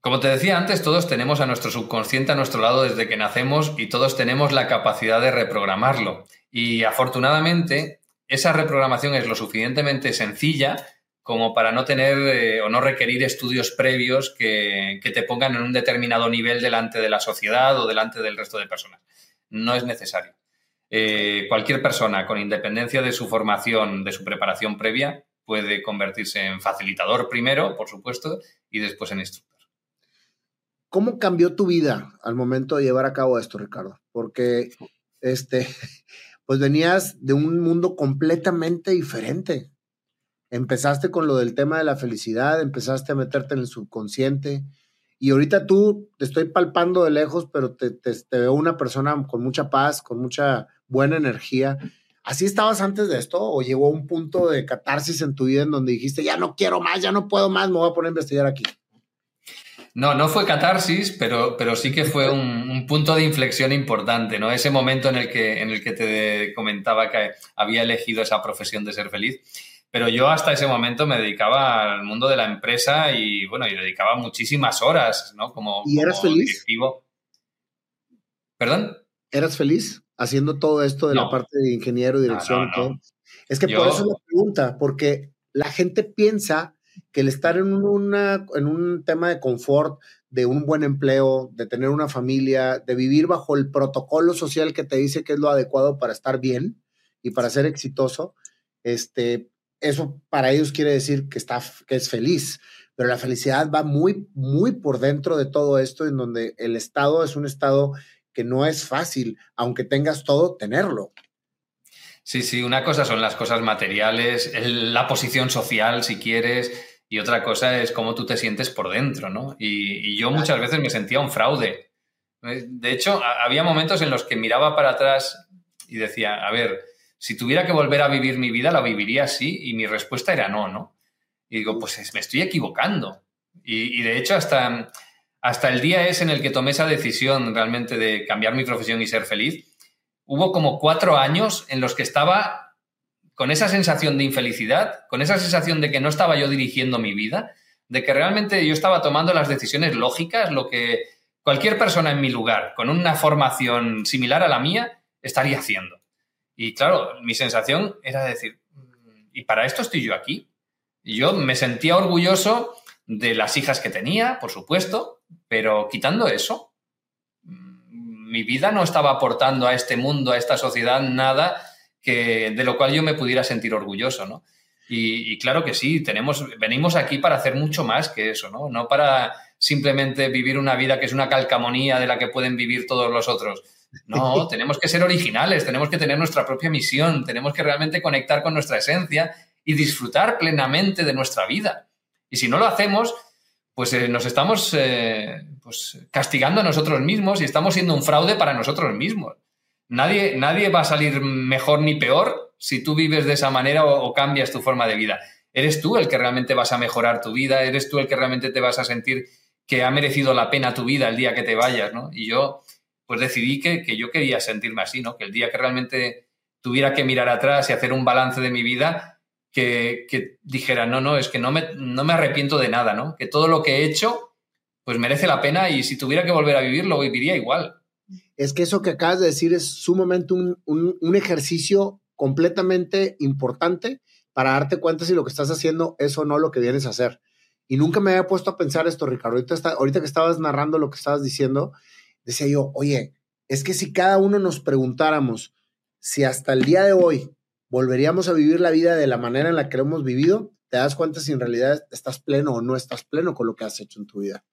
Como te decía antes, todos tenemos a nuestro subconsciente a nuestro lado desde que nacemos y todos tenemos la capacidad de reprogramarlo. Y afortunadamente, esa reprogramación es lo suficientemente sencilla como para no tener eh, o no requerir estudios previos que, que te pongan en un determinado nivel delante de la sociedad o delante del resto de personas. No es necesario. Eh, cualquier persona, con independencia de su formación, de su preparación previa, puede convertirse en facilitador primero, por supuesto, y después en instructor. ¿Cómo cambió tu vida al momento de llevar a cabo esto, Ricardo? Porque este, pues venías de un mundo completamente diferente. Empezaste con lo del tema de la felicidad, empezaste a meterte en el subconsciente, y ahorita tú te estoy palpando de lejos, pero te, te, veo una persona con mucha paz, con mucha buena energía. ¿Así estabas antes de esto o llegó un punto de catarsis en tu vida en donde dijiste, ya no quiero más, ya no puedo más, me voy a poner a investigar aquí? No, no fue catarsis, pero, pero sí que fue un, punto de inflexión importante, ¿no? Ese momento en el, que, en el que te comentaba que había elegido esa profesión de ser feliz. Pero yo hasta ese momento me dedicaba al mundo de la empresa y, bueno, y dedicaba muchísimas horas, ¿no? Como, ¿Y eras feliz? ¿Perdón? ¿Eras feliz? Haciendo todo esto de la parte de ingeniero, dirección, todo. Es que por eso la pregunta, porque la gente piensa que el estar en, una, en un tema de confort, de un buen empleo, de tener una familia, de vivir bajo el protocolo social que te dice que es lo adecuado para estar bien y para ser exitoso, este, eso para ellos quiere decir que, está, que es feliz. Pero la felicidad va muy, muy por dentro de todo esto, en donde el estado es un estado que no es fácil, aunque tengas todo, tenerlo. Sí, sí, una cosa son las cosas materiales, la posición social, si quieres, y otra cosa es cómo tú te sientes por dentro, ¿no? Y, yo muchas veces me sentía un fraude. De hecho, había momentos en los que miraba para atrás y decía, a ver, si tuviera que volver a vivir mi vida, la viviría así, y mi respuesta era no, ¿no? Y digo, pues me estoy equivocando. Y, de hecho, hasta, hasta el día es en el que tomé esa decisión realmente de cambiar mi profesión y ser feliz, hubo como cuatro años en los que estaba con esa sensación de infelicidad, con esa sensación de que no estaba yo dirigiendo mi vida, de que realmente yo estaba tomando las decisiones lógicas, lo que cualquier persona en mi lugar, con una formación similar a la mía, estaría haciendo. Y claro, mi sensación era decir, mm, ¿y para esto estoy yo aquí? Yo me sentía orgulloso de las hijas que tenía, por supuesto, pero quitando eso, mi vida no estaba aportando a este mundo, a esta sociedad, nada que, de lo cual yo me pudiera sentir orgulloso, ¿no? Y, claro que sí, tenemos, venimos aquí para hacer mucho más que eso, ¿no? No para simplemente vivir una vida que es una calcamonía de la que pueden vivir todos los otros. No, tenemos que ser originales, tenemos que tener nuestra propia misión, tenemos que realmente conectar con nuestra esencia y disfrutar plenamente de nuestra vida. Y si no lo hacemos, pues eh, nos estamos eh, pues, castigando a nosotros mismos y estamos siendo un fraude para nosotros mismos. Nadie, nadie va a salir mejor ni peor si tú vives de esa manera o, cambias tu forma de vida. Eres tú el que realmente vas a mejorar tu vida, eres tú el que realmente te vas a sentir que ha merecido la pena tu vida el día que te vayas, ¿no? Y yo, pues decidí que, que yo quería sentirme así, ¿no? Que el día que realmente tuviera que mirar atrás y hacer un balance de mi vida, que, dijera, no, no, es que no me, no me arrepiento de nada, ¿no? Que todo lo que he hecho, pues merece la pena y si tuviera que volver a vivir, lo viviría igual. Es que eso que acabas de decir es sumamente un, un, ejercicio completamente importante para darte cuenta si lo que estás haciendo es o no lo que vienes a hacer. Y nunca me había puesto a pensar esto, Ricardo. Ahorita, está, ahorita que estabas narrando lo que estabas diciendo, decía yo, oye, es que si cada uno nos preguntáramos si hasta el día de hoy volveríamos a vivir la vida de la manera en la que lo hemos vivido, te das cuenta si en realidad estás pleno o no estás pleno con lo que has hecho en tu vida.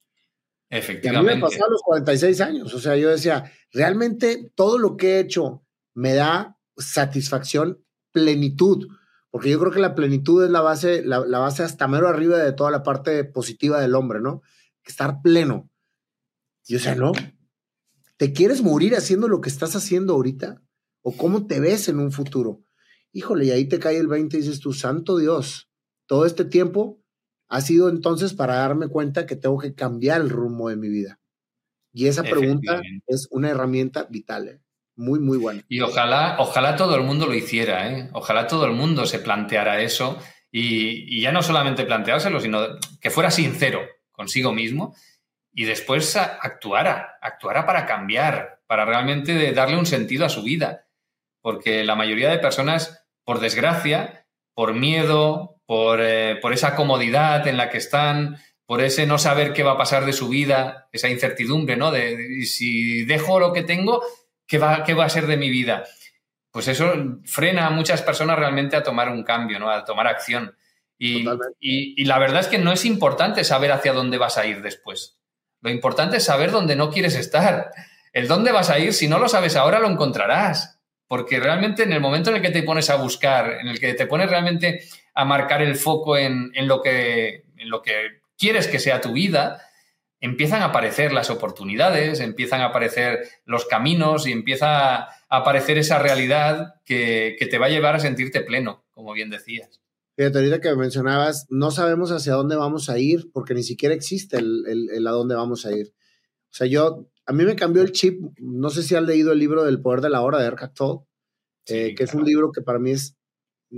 Efectivamente. a mí me pasó a los 46 años, o sea, yo decía, realmente todo lo que he hecho me da satisfacción, plenitud, porque yo creo que la plenitud es la base, la, la base hasta mero arriba de toda la parte positiva del hombre, ¿no? Estar pleno. Y o sea, no, ¿te quieres morir haciendo lo que estás haciendo ahorita? ¿O cómo te ves en un futuro? Híjole, y ahí te cae el 20 y dices tu santo Dios, todo este tiempo ha sido entonces para darme cuenta que tengo que cambiar el rumbo de mi vida. Y esa pregunta es una herramienta vital, ¿eh? muy, muy buena. Y ojalá, ojalá todo el mundo lo hiciera, ¿eh? ojalá todo el mundo se planteara eso y, y ya no solamente planteárselo, sino que fuera sincero consigo mismo y después actuara, actuara para cambiar, para realmente darle un sentido a su vida. Porque la mayoría de personas por desgracia, por miedo, eh, por, esa comodidad en la que están, por ese no saber qué va a pasar de su vida, esa incertidumbre, ¿no? De, si dejo lo que tengo, ¿qué va, ¿qué va a ser de mi vida? Pues eso frena a muchas personas realmente a tomar un cambio, ¿no? A tomar acción. Y, y, la verdad es que no es importante saber hacia dónde vas a ir después. Lo importante es saber dónde no quieres estar. El dónde vas a ir, si no lo sabes ahora, lo encontrarás porque realmente en el momento en el que te pones a buscar, en el que te pones realmente a marcar el foco en, lo, que, en lo que quieres que sea tu vida, empiezan a aparecer las oportunidades, empiezan a aparecer los caminos y empieza a aparecer esa realidad que, te va a llevar a sentirte pleno, como bien decías. Fíjate, ahorita que mencionabas, no sabemos hacia dónde vamos a ir porque ni siquiera existe el, a dónde vamos a ir. O sea, yo a mí me cambió el chip. No sé si has leído el libro del poder de la hora de Erkat Tolle, eh, que es un libro que para mí es,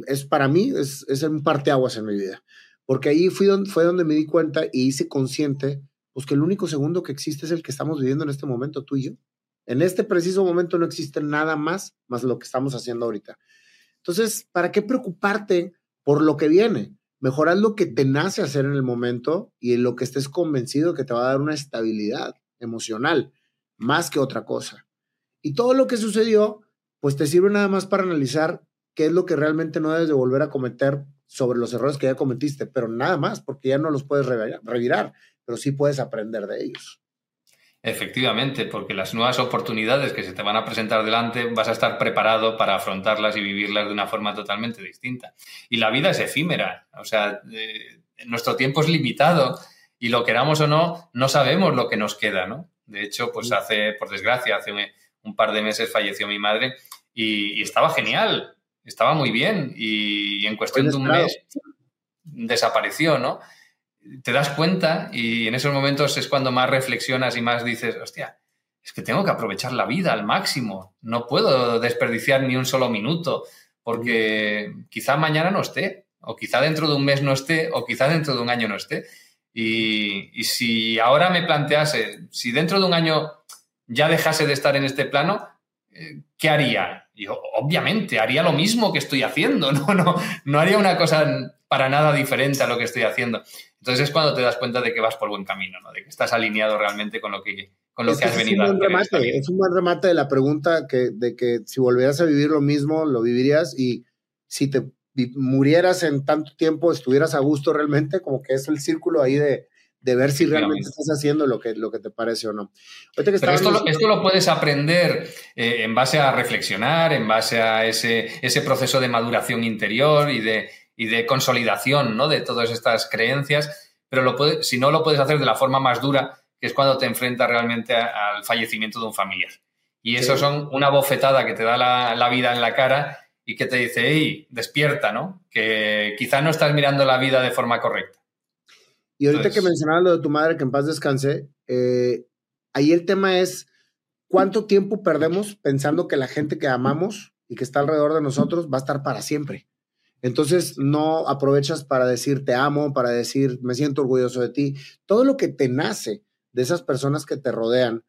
es para mí, es, es un parteaguas en mi vida. Porque ahí fui donde, fue donde me di cuenta y hice consciente, pues que el único segundo que existe es el que estamos viviendo en este momento, tú y yo. En este preciso momento no existe nada más, más lo que estamos haciendo ahorita. Entonces, ¿para qué preocuparte por lo que viene? Mejorar lo que te nace hacer en el momento y en lo que estés convencido que te va a dar una estabilidad emocional, más que otra cosa. Y todo lo que sucedió, pues te sirve nada más para analizar qué es lo que realmente no debes de volver a cometer sobre los errores que ya cometiste, pero nada más, porque ya no los puedes revirar, pero sí puedes aprender de ellos. Efectivamente, porque las nuevas oportunidades que se te van a presentar delante vas a estar preparado para afrontarlas y vivirlas de una forma totalmente distinta. Y la vida es efímera, o sea, eh, nuestro tiempo es limitado y lo queramos o no, no sabemos lo que nos queda, ¿no? De hecho, pues hace, por desgracia, hace un, par de meses falleció mi madre y, estaba genial, estaba muy bien y, en cuestión de un mes desapareció, ¿no? Te das cuenta y en esos momentos es cuando más reflexionas y más dices, hostia, es que tengo que aprovechar la vida al máximo, no puedo desperdiciar ni un solo minuto, porque quizá mañana no esté, o quizá dentro de un mes no esté, o quizá dentro de un año no esté. Y, si ahora me plantease, si dentro de un año ya dejase de estar en este plano, eh, ¿qué haría? Yo, obviamente, haría lo mismo que estoy haciendo, no, no, no haría una cosa para nada diferente a lo que estoy haciendo. Entonces es cuando te das cuenta de que vas por buen camino, ¿no? de que estás alineado realmente con lo que, con lo que has venido a hacer. Es un buen remate de la pregunta que, de que si volvieras a vivir lo mismo, lo vivirías y si te murieras en tanto tiempo, estuvieras a gusto realmente, como que es el círculo ahí de, de ver si realmente estás haciendo lo que, lo que te parece o no. Pero esto, lo, esto lo puedes aprender eh, en base a reflexionar, en base a ese, ese proceso de maduración interior y de, y de consolidación ¿no? de todas estas creencias, pero lo puede, si no lo puedes hacer de la forma más dura, que es cuando te enfrentas realmente al fallecimiento de un familiar. Y eso son una bofetada que te da la, la vida en la cara y que te dice, hey, despierta, ¿no? Que quizás no estás mirando la vida de forma correcta. Y ahorita que mencionabas lo de tu madre, que en paz descanse, eh, ahí el tema es cuánto tiempo perdemos pensando que la gente que amamos y que está alrededor de nosotros va a estar para siempre. Entonces no aprovechas para decir te amo, para decir me siento orgulloso de ti. Todo lo que te nace de esas personas que te rodean,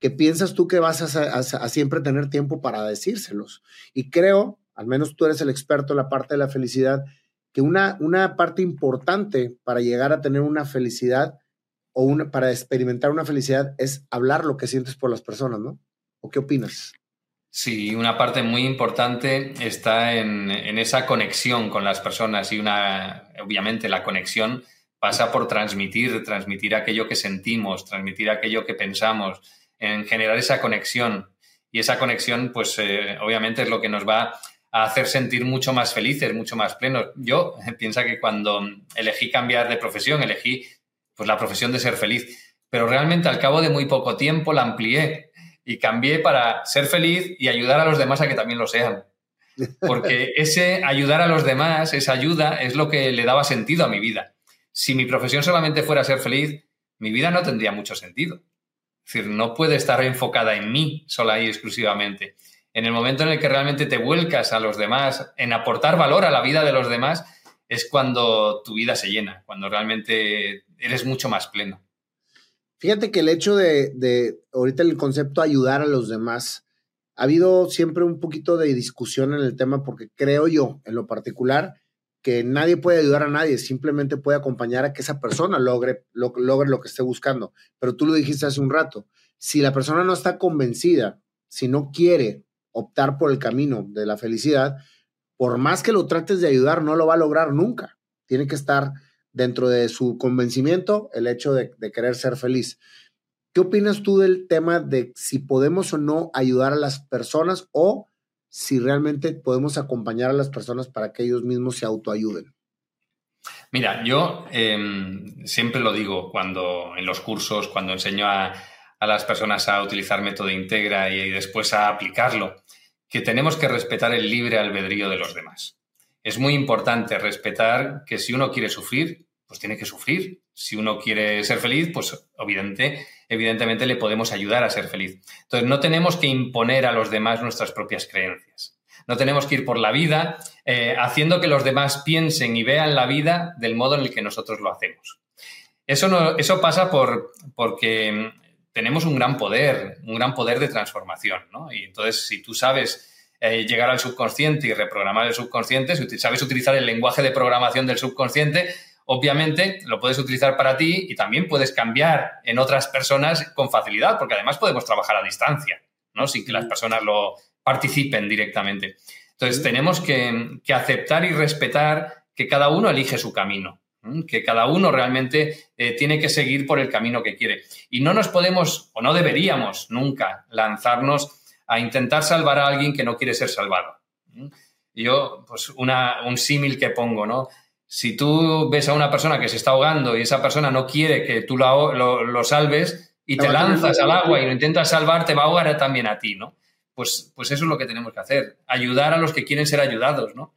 que piensas tú que vas a, a siempre tener tiempo para decírselos. Y creo al menos tú eres el experto en la parte de la felicidad, que una, una parte importante para llegar a tener una felicidad o una, para experimentar una felicidad es hablar lo que sientes por las personas, ¿no? ¿O qué opinas? Sí, una parte muy importante está en, en esa conexión con las personas y una, obviamente la conexión pasa por transmitir, transmitir aquello que sentimos, transmitir aquello que pensamos, en generar esa conexión. Y esa conexión, pues eh, obviamente es lo que nos va a hacer sentir mucho más felices, mucho más plenos. Yo pienso que cuando elegí cambiar de profesión, elegí pues la profesión de ser feliz, pero realmente al cabo de muy poco tiempo la amplié y cambié para ser feliz y ayudar a los demás a que también lo sean. Porque ese ayudar a los demás, esa ayuda, es lo que le daba sentido a mi vida. Si mi profesión solamente fuera ser feliz, mi vida no tendría mucho sentido. Es decir, no puede estar enfocada en mí sola y exclusivamente en el momento en el que realmente te vuelcas a los demás, en aportar valor a la vida de los demás, es cuando tu vida se llena, cuando realmente eres mucho más pleno. Fíjate que el hecho de, de ahorita el concepto ayudar a los demás, ha habido siempre un poquito de discusión en el tema porque creo yo, en lo particular, que nadie puede ayudar a nadie, simplemente puede acompañar a que esa persona logre lo, logre lo que esté buscando. Pero tú lo dijiste hace un rato, si la persona no está convencida, si no quiere optar por el camino de la felicidad, por más que lo trates de ayudar, no lo va a lograr nunca. Tiene que estar dentro de su convencimiento el hecho de, querer ser feliz. ¿Qué opinas tú del tema de si podemos o no ayudar a las personas o si realmente podemos acompañar a las personas para que ellos mismos se autoayuden? Mira, yo em, siempre lo digo cuando en los cursos, cuando enseño a, a las personas a utilizar método integra y después a aplicarlo, que tenemos que respetar el libre albedrío de los demás. Es muy importante respetar que si uno quiere sufrir, pues tiene que sufrir. Si uno quiere ser feliz, pues evidente, evidentemente le podemos ayudar a ser feliz. Entonces, no tenemos que imponer a los demás nuestras propias creencias. No tenemos que ir por la vida eh, haciendo que los demás piensen y vean la vida del modo en el que nosotros lo hacemos. Eso, no, eso pasa por, porque tenemos un gran poder, un gran poder de transformación, ¿no? Y entonces, si tú sabes eh, llegar al subconsciente y reprogramar el subconsciente, si sabes utilizar el lenguaje de programación del subconsciente, obviamente lo puedes utilizar para ti y también puedes cambiar en otras personas con facilidad, porque además podemos trabajar a distancia, ¿no? Sin que las personas lo participen directamente. Entonces, tenemos que, que aceptar y respetar que cada uno elige su camino que cada uno realmente eh, tiene que seguir por el camino que quiere. Y no nos podemos, o no deberíamos nunca, lanzarnos a intentar salvar a alguien que no quiere ser salvado. Yo, pues, una, un símil que pongo, ¿no? Si tú ves a una persona que se está ahogando y esa persona no quiere que tú lo, lo salves, y te lanzas al agua y lo intentas salvar, te va a ahogar también a ti, ¿no? Pues, pues eso es lo que tenemos que hacer, ayudar a los que quieren ser ayudados, ¿no?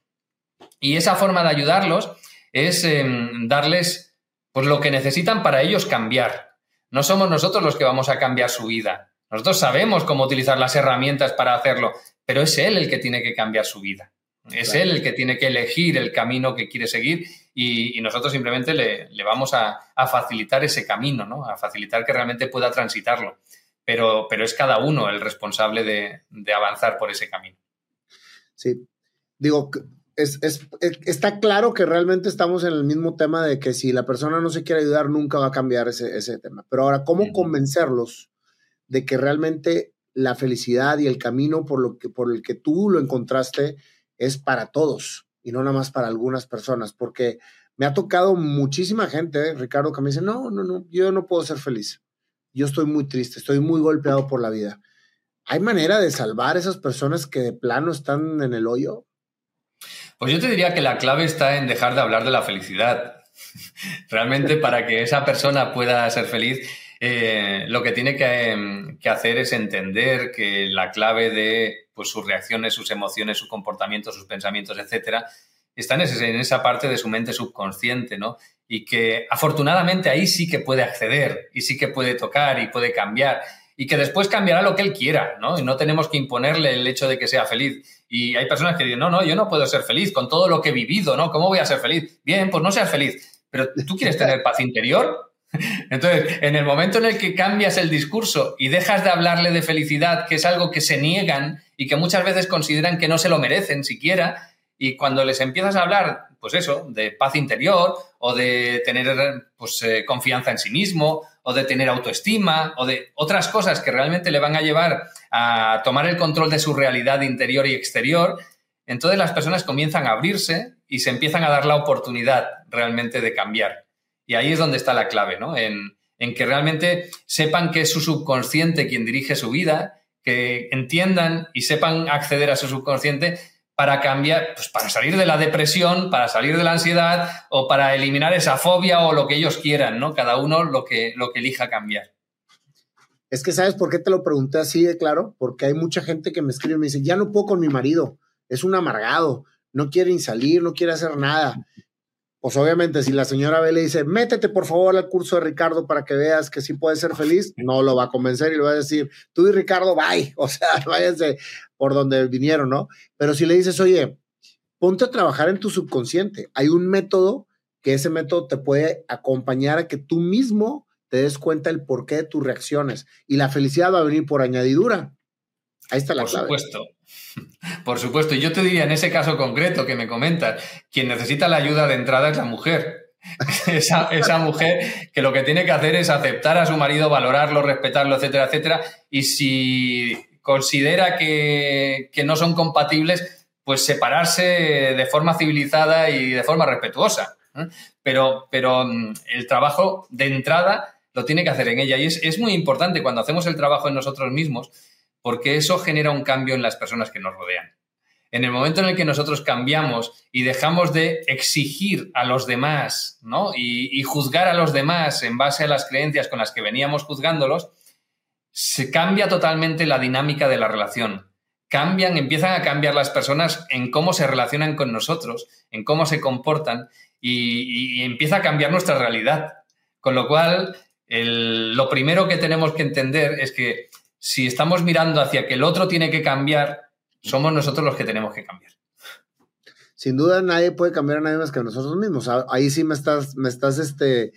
Y esa forma de ayudarlos es em, darles pues, lo que necesitan para ellos cambiar. No somos nosotros los que vamos a cambiar su vida. Nosotros sabemos cómo utilizar las herramientas para hacerlo, pero es él el que tiene que cambiar su vida. Es él el que tiene que elegir el camino que quiere seguir y, nosotros simplemente le, vamos a, facilitar ese camino, ¿no? A facilitar que realmente pueda transitarlo. Pero, pero es cada uno el responsable de, avanzar por ese camino. Sí. Digo, es, está claro que realmente estamos en el mismo tema de que si la persona no se quiere ayudar, nunca va a cambiar ese, tema. Pero ahora, ¿cómo convencerlos de que realmente la felicidad y el camino por, lo que, por el que tú lo encontraste es para todos y no nada más para algunas personas, porque me ha tocado muchísima gente, Ricardo, que me dice, no, no, no, yo no puedo ser feliz. Yo estoy muy triste, estoy muy golpeado por la vida. ¿Hay manera de salvar a esas personas que de plano están en el hoyo? Pues yo te diría que la clave está en dejar de hablar de la felicidad. Realmente para que esa persona pueda ser feliz, eh, lo que tiene que, que, hacer es entender que la clave de pues, sus reacciones, sus emociones, su comportamiento, sus pensamientos, etcétera, están en esa parte de su mente subconsciente, ¿no? Y que afortunadamente ahí sí que puede acceder y sí que puede tocar y puede cambiar y que después cambiará lo que él quiera, ¿no? Y no tenemos que imponerle el hecho de que sea feliz. Y hay personas que dicen, no, no, yo no puedo ser feliz con todo lo que he vivido, ¿no? ¿Cómo voy a ser feliz? Bien, pues no seas feliz. Pero tú quieres tener paz interior, entonces, en el momento en el que cambias el discurso y dejas de hablarle de felicidad, que es algo que se niegan y que muchas veces consideran que no se lo merecen siquiera, y cuando les empiezas a hablar, pues eso, de paz interior o de tener pues, eh, confianza en sí mismo o de tener autoestima o de otras cosas que realmente le van a llevar a tomar el control de su realidad interior y exterior, entonces las personas comienzan a abrirse y se empiezan a dar la oportunidad realmente de cambiar. Y ahí es donde está la clave, ¿no? En, que realmente sepan que es su subconsciente quien dirige su vida, que entiendan y sepan acceder a su subconsciente para cambiar, pues para salir de la depresión, para salir de la ansiedad o para eliminar esa fobia o lo que ellos quieran, ¿no? Cada uno lo que, lo que elija cambiar. Es que, ¿sabes por qué te lo pregunté así de claro? Porque hay mucha gente que me escribe y me dice, ya no puedo con mi marido, es un amargado, no quiere ni salir, no quiere hacer nada pues obviamente si la señora B le dice, métete por favor al curso de Ricardo para que veas que sí puedes ser feliz, no lo va a convencer y le va a decir, tú y Ricardo, bye, o sea, váyanse por donde vinieron, ¿no? Pero si le dices, oye, ponte a trabajar en tu subconsciente, hay un método que ese método te puede acompañar a que tú mismo te des cuenta el porqué de tus reacciones y la felicidad va a venir por añadidura. Ahí está la por clave. supuesto. Por supuesto. Y yo te diría, en ese caso concreto que me comentas, quien necesita la ayuda de entrada es la mujer. Esa, mujer que lo que tiene que hacer es aceptar a su marido, valorarlo, respetarlo, etcétera, etcétera. Y si considera que, no son compatibles, pues separarse de forma civilizada y de forma respetuosa. ¿eh? Pero, pero mm, el trabajo de entrada lo tiene que hacer en ella. Y es muy importante cuando hacemos el trabajo en nosotros mismos, porque eso genera un cambio en las personas que nos rodean. En el momento en el que nosotros cambiamos y dejamos de exigir a los demás ¿no? y, juzgar a los demás en base a las creencias con las que veníamos juzgándolos, se cambia totalmente la dinámica de la relación. Cambian, empiezan a cambiar las personas en cómo se relacionan con nosotros, en cómo se comportan y, empieza a cambiar nuestra realidad. Con lo cual, lo primero que tenemos que entender es que si estamos mirando hacia que el otro tiene que cambiar, somos nosotros los que tenemos que cambiar. Sin duda nadie puede cambiar a nadie más que nosotros mismos. Ahí sí me estás, me estás este,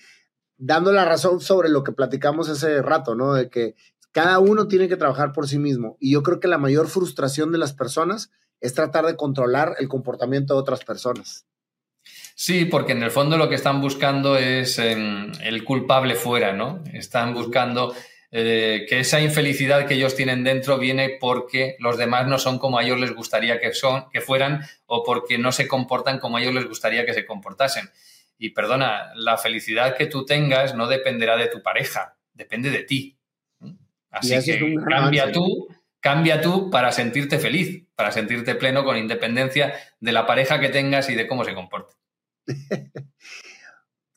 dando la razón sobre lo que platicamos ese rato, ¿no? De que cada uno tiene que trabajar por sí mismo. Y yo creo que la mayor frustración de las personas es tratar de controlar el comportamiento de otras personas. Sí, porque en el fondo lo que están buscando es em, el culpable fuera, ¿no? Están buscando eh, que esa infelicidad que ellos tienen dentro viene porque los demás no son como a ellos les gustaría que, son, que fueran o porque no se comportan como a ellos les gustaría que se comportasen. Y perdona, la felicidad que tú tengas no dependerá de tu pareja, depende de ti. Así que cambia tú, cambia tú para sentirte feliz, para sentirte pleno con independencia de la pareja que tengas y de cómo se comporte.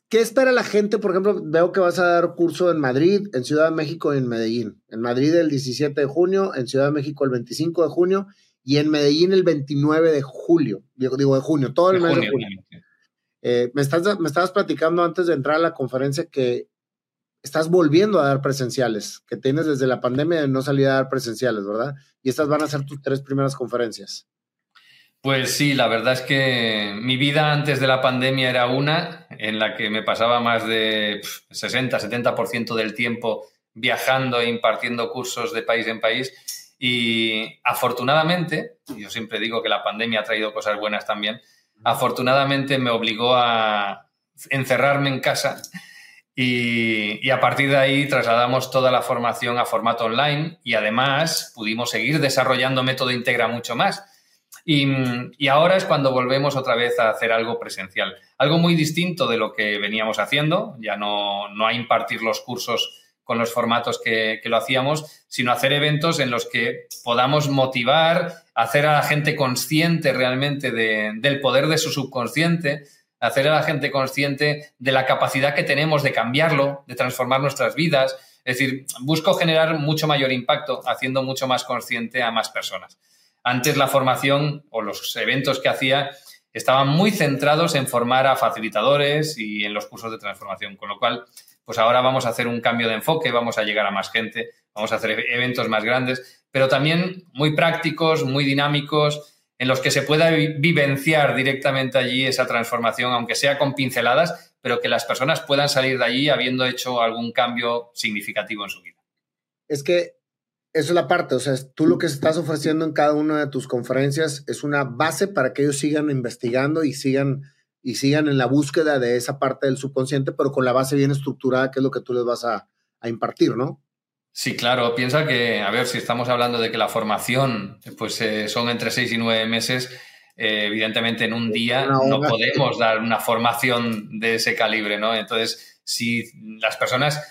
¿Qué espera la gente? Por ejemplo, veo que vas a dar curso en Madrid, en Ciudad de México y en Medellín. En Madrid el 17 de junio, en Ciudad de México el 25 de junio y en Medellín el 29 de julio. Digo, de junio, todo el mes de junio. Eh, me, estás, me estabas platicando antes de entrar a la conferencia que estás volviendo a dar presenciales, que tienes desde la pandemia de no salir a dar presenciales, ¿verdad? Y estas van a ser tus tres primeras conferencias. Pues sí, la verdad es que mi vida antes de la pandemia era una en la que me pasaba más de 60, 70% del tiempo viajando e impartiendo cursos de país en país. Y afortunadamente, yo siempre digo que la pandemia ha traído cosas buenas también, afortunadamente me obligó a encerrarme en casa y, y, a partir de ahí trasladamos toda la formación a formato online y además pudimos seguir desarrollando método Integra mucho más. Y, ahora es cuando volvemos otra vez a hacer algo presencial. Algo muy distinto de lo que veníamos haciendo, ya no, no a impartir los cursos con los formatos que, lo hacíamos, sino hacer eventos en los que podamos motivar, hacer a la gente consciente realmente del poder de su subconsciente, hacer a la gente consciente de la capacidad que tenemos de cambiarlo, de transformar nuestras vidas. Es decir, busco generar mucho mayor impacto haciendo mucho más consciente a más personas. Antes la formación o los eventos que hacía estaban muy centrados en formar a facilitadores y en los cursos de transformación, con lo cual, pues ahora vamos a hacer un cambio de enfoque, vamos a llegar a más gente, vamos a hacer eventos más grandes, pero también muy prácticos, muy dinámicos, en los que se pueda vivenciar directamente allí esa transformación, aunque sea con pinceladas, pero que las personas puedan salir de allí habiendo hecho algún cambio significativo en su vida. Es que eso es la parte, o sea, tú lo que estás ofreciendo en cada una de tus conferencias es una base para que ellos sigan investigando y sigan y sigan en la búsqueda de esa parte del subconsciente, pero con la base bien estructurada, que es lo que tú les vas a, impartir, ¿no? Sí, claro. Piensa que, a ver, si estamos hablando de que la formación pues, eh, son entre seis y nueve meses, eh, evidentemente en un día no podemos dar una formación de ese calibre, ¿no? Entonces, si las personas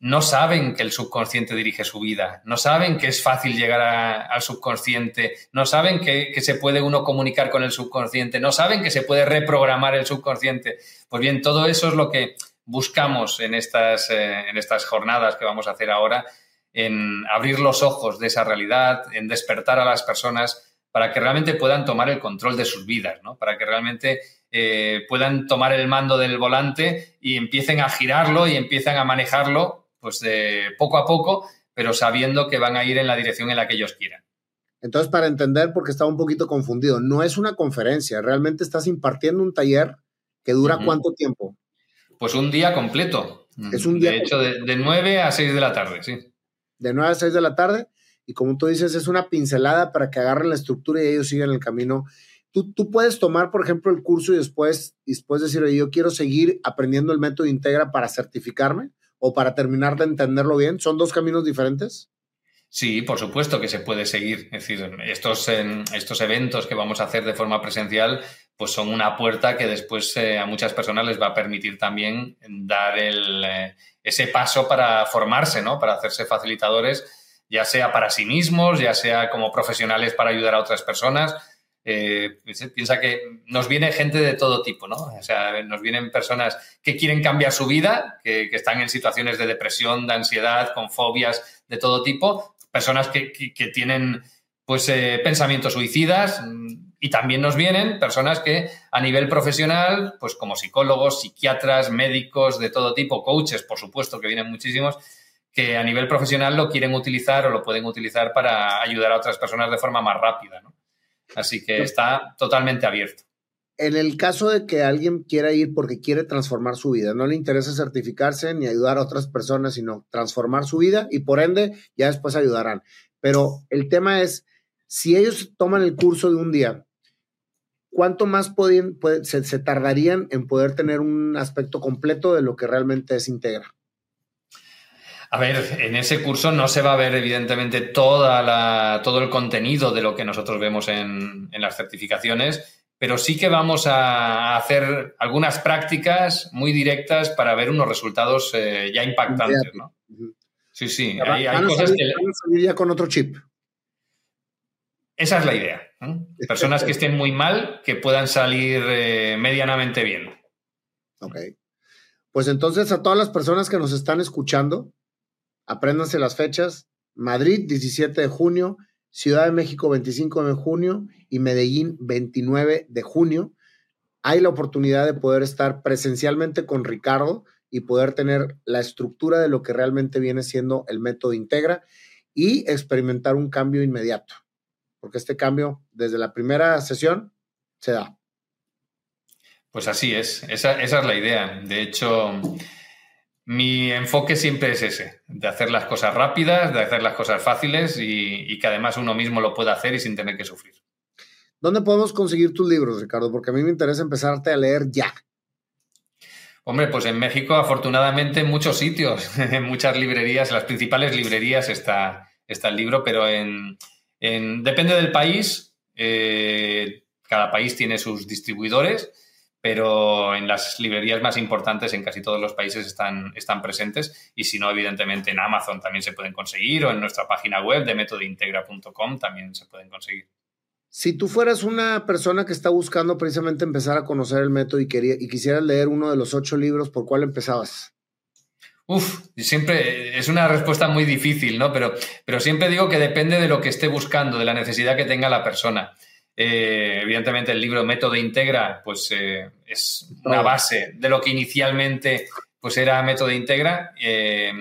no saben que el subconsciente dirige su vida, no saben que es fácil llegar al subconsciente, no saben que, se puede uno comunicar con el subconsciente, no saben que se puede reprogramar el subconsciente. Pues bien, todo eso es lo que buscamos en estas, eh, en estas jornadas que vamos a hacer ahora, en abrir los ojos de esa realidad, en despertar a las personas para que realmente puedan tomar el control de sus vidas, ¿no? para que realmente eh, puedan tomar el mando del volante y empiecen a girarlo y empiecen a manejarlo pues de poco a poco, pero sabiendo que van a ir en la dirección en la que ellos quieran. Entonces, para entender, porque estaba un poquito confundido, no es una conferencia, realmente estás impartiendo un taller que dura cuánto tiempo? Pues un día completo. Es un día. De hecho, de, de 9 a 6 de la tarde, sí. De 9 a 6 de la tarde. Y como tú dices, es una pincelada para que agarren la estructura y ellos sigan el camino. Tú, tú puedes tomar, por ejemplo, el curso y después, y después decir, oye, yo quiero seguir aprendiendo el método Integra para certificarme o para terminar de entenderlo bien? ¿Son dos caminos diferentes? Sí, por supuesto que se puede seguir. Es decir, estos, estos eventos que vamos a hacer de forma presencial, pues son una puerta que después eh, a muchas personas les va a permitir también dar el, eh, ese paso para formarse, ¿no? Para hacerse facilitadores, ya sea para sí mismos, ya sea como profesionales para ayudar a otras personas. Eh, piensa que nos viene gente de todo tipo, ¿no? O sea, nos vienen personas que quieren cambiar su vida, que, están en situaciones de depresión, de ansiedad, con fobias de todo tipo, personas que, tienen pues eh, pensamientos suicidas y también nos vienen personas que a nivel profesional, pues como psicólogos, psiquiatras, médicos de todo tipo, coaches, por supuesto que vienen muchísimos, que a nivel profesional lo quieren utilizar o lo pueden utilizar para ayudar a otras personas de forma más rápida, ¿no? Así que está totalmente abierto. En el caso de que alguien quiera ir porque quiere transformar su vida, no le interesa certificarse ni ayudar a otras personas, sino transformar su vida y por ende ya después ayudarán. Pero el tema es, si ellos toman el curso de un día, ¿cuánto más se, se, tardarían en poder tener un aspecto completo de lo que realmente es Integra? A ver, en ese curso no se va a ver evidentemente toda la, todo el contenido de lo que nosotros vemos en, las certificaciones, pero sí que vamos a hacer algunas prácticas muy directas para ver unos resultados eh, ya impactantes, ¿no? Sí, sí, hay, cosas que... ya con otro chip. Esa es la idea. Personas que estén muy mal, que puedan salir eh, medianamente bien. Ok. Pues entonces a todas las personas que nos están escuchando, apréndanse las fechas. Madrid, 17 de junio, Ciudad de México, 25 de junio y Medellín, 29 de junio. Hay la oportunidad de poder estar presencialmente con Ricardo y poder tener la estructura de lo que realmente viene siendo el método Integra y experimentar un cambio inmediato, porque este cambio desde la primera sesión se da. Pues así es, esa, es la idea. De hecho, mi enfoque siempre es ese, de hacer las cosas rápidas, de hacer las cosas fáciles y, que además uno mismo lo pueda hacer y sin tener que sufrir. ¿Dónde podemos conseguir tus libros, Ricardo? Porque a mí me interesa empezarte a leer ya. Hombre, pues en México, afortunadamente, en muchos sitios, en muchas librerías, en las principales librerías está, está el libro, pero en, depende del país, eh, cada país tiene sus distribuidores pero en las librerías más importantes en casi todos los países están, están presentes y si no, evidentemente en Amazon también se pueden conseguir o en nuestra página web de métodointegra.com también se pueden conseguir. Si tú fueras una persona que está buscando precisamente empezar a conocer el método y, quería, y quisieras leer uno de los ocho libros, ¿por cuál empezabas? Uf, siempre es una respuesta muy difícil, ¿no? Pero, pero siempre digo que depende de lo que esté buscando, de la necesidad que tenga la persona. Eh, evidentemente, el libro Método Integra pues, eh, es una base de lo que inicialmente pues, era Método Integra, eh,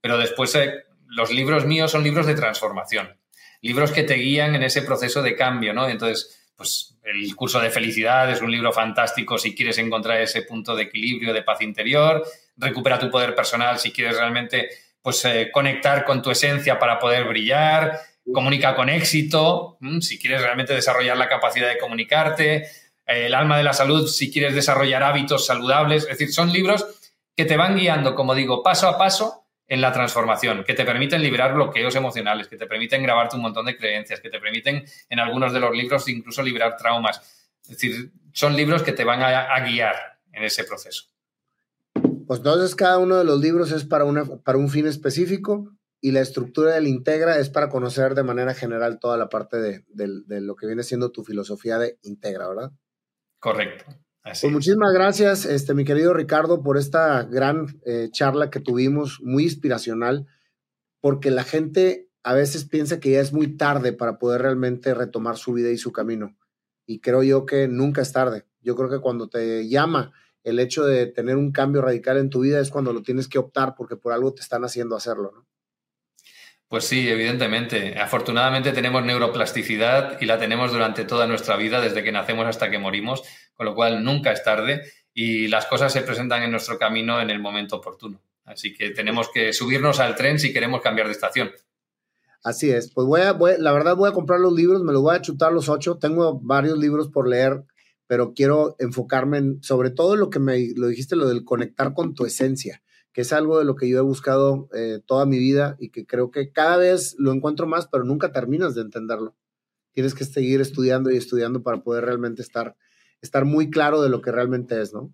pero después los libros míos son libros de transformación, libros que te guían en ese proceso de cambio, ¿no? Entonces, pues el curso de felicidad es un libro fantástico si quieres encontrar ese punto de equilibrio, de paz interior, recupera tu poder personal si quieres realmente pues conectar con tu esencia para poder brillar, comunica con éxito, si quieres realmente desarrollar la capacidad de comunicarte, el alma de la salud, si quieres desarrollar hábitos saludables. Es decir, son libros que te van guiando, como digo, paso a paso en la transformación, que te permiten liberar bloqueos emocionales, que te permiten grabarte un montón de creencias, que te permiten en algunos de los libros incluso liberar traumas. Es decir, son libros que te van a, guiar en ese proceso. Pues entonces cada uno de los libros es para, para un fin específico y la estructura del Integra es para conocer de manera general toda la parte de, lo que viene siendo tu filosofía de Integra, ¿verdad? Correcto. Así pues muchísimas gracias, este, mi querido Ricardo, por esta gran eh, charla que tuvimos, muy inspiracional, porque la gente a veces piensa que ya es muy tarde para poder realmente retomar su vida y su camino. Y creo yo que nunca es tarde. Yo creo que cuando te llama el hecho de tener un cambio radical en tu vida es cuando lo tienes que optar porque por algo te están haciendo hacerlo, ¿no? Pues sí, evidentemente. Afortunadamente tenemos neuroplasticidad y la tenemos durante toda nuestra vida, desde que nacemos hasta que morimos, con lo cual nunca es tarde y las cosas se presentan en nuestro camino en el momento oportuno. Así que tenemos que subirnos al tren si queremos cambiar de estación. Así es. Pues voy a, la verdad voy a comprar los libros, me los voy a chutar los ocho. Tengo varios libros por leer, pero quiero enfocarme en, sobre todo lo que me lo dijiste, lo del conectar con tu esencia que es algo de lo que yo he buscado eh, toda mi vida y que creo que cada vez lo encuentro más, pero nunca terminas de entenderlo. Tienes que seguir estudiando y estudiando para poder realmente estar, estar muy claro de lo que realmente es, ¿no?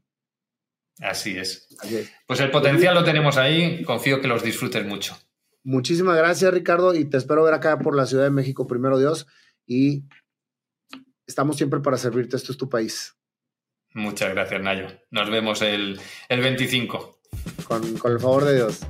Así es. Pues el potencial lo tenemos ahí, confío que los disfrutes mucho. Muchísimas gracias, Ricardo, y te espero ver acá por la Ciudad de México, primero Dios, y estamos siempre para servirte, esto es tu país. Muchas gracias, Nayo. Nos vemos el, el 25. Con, con el favor de Dios.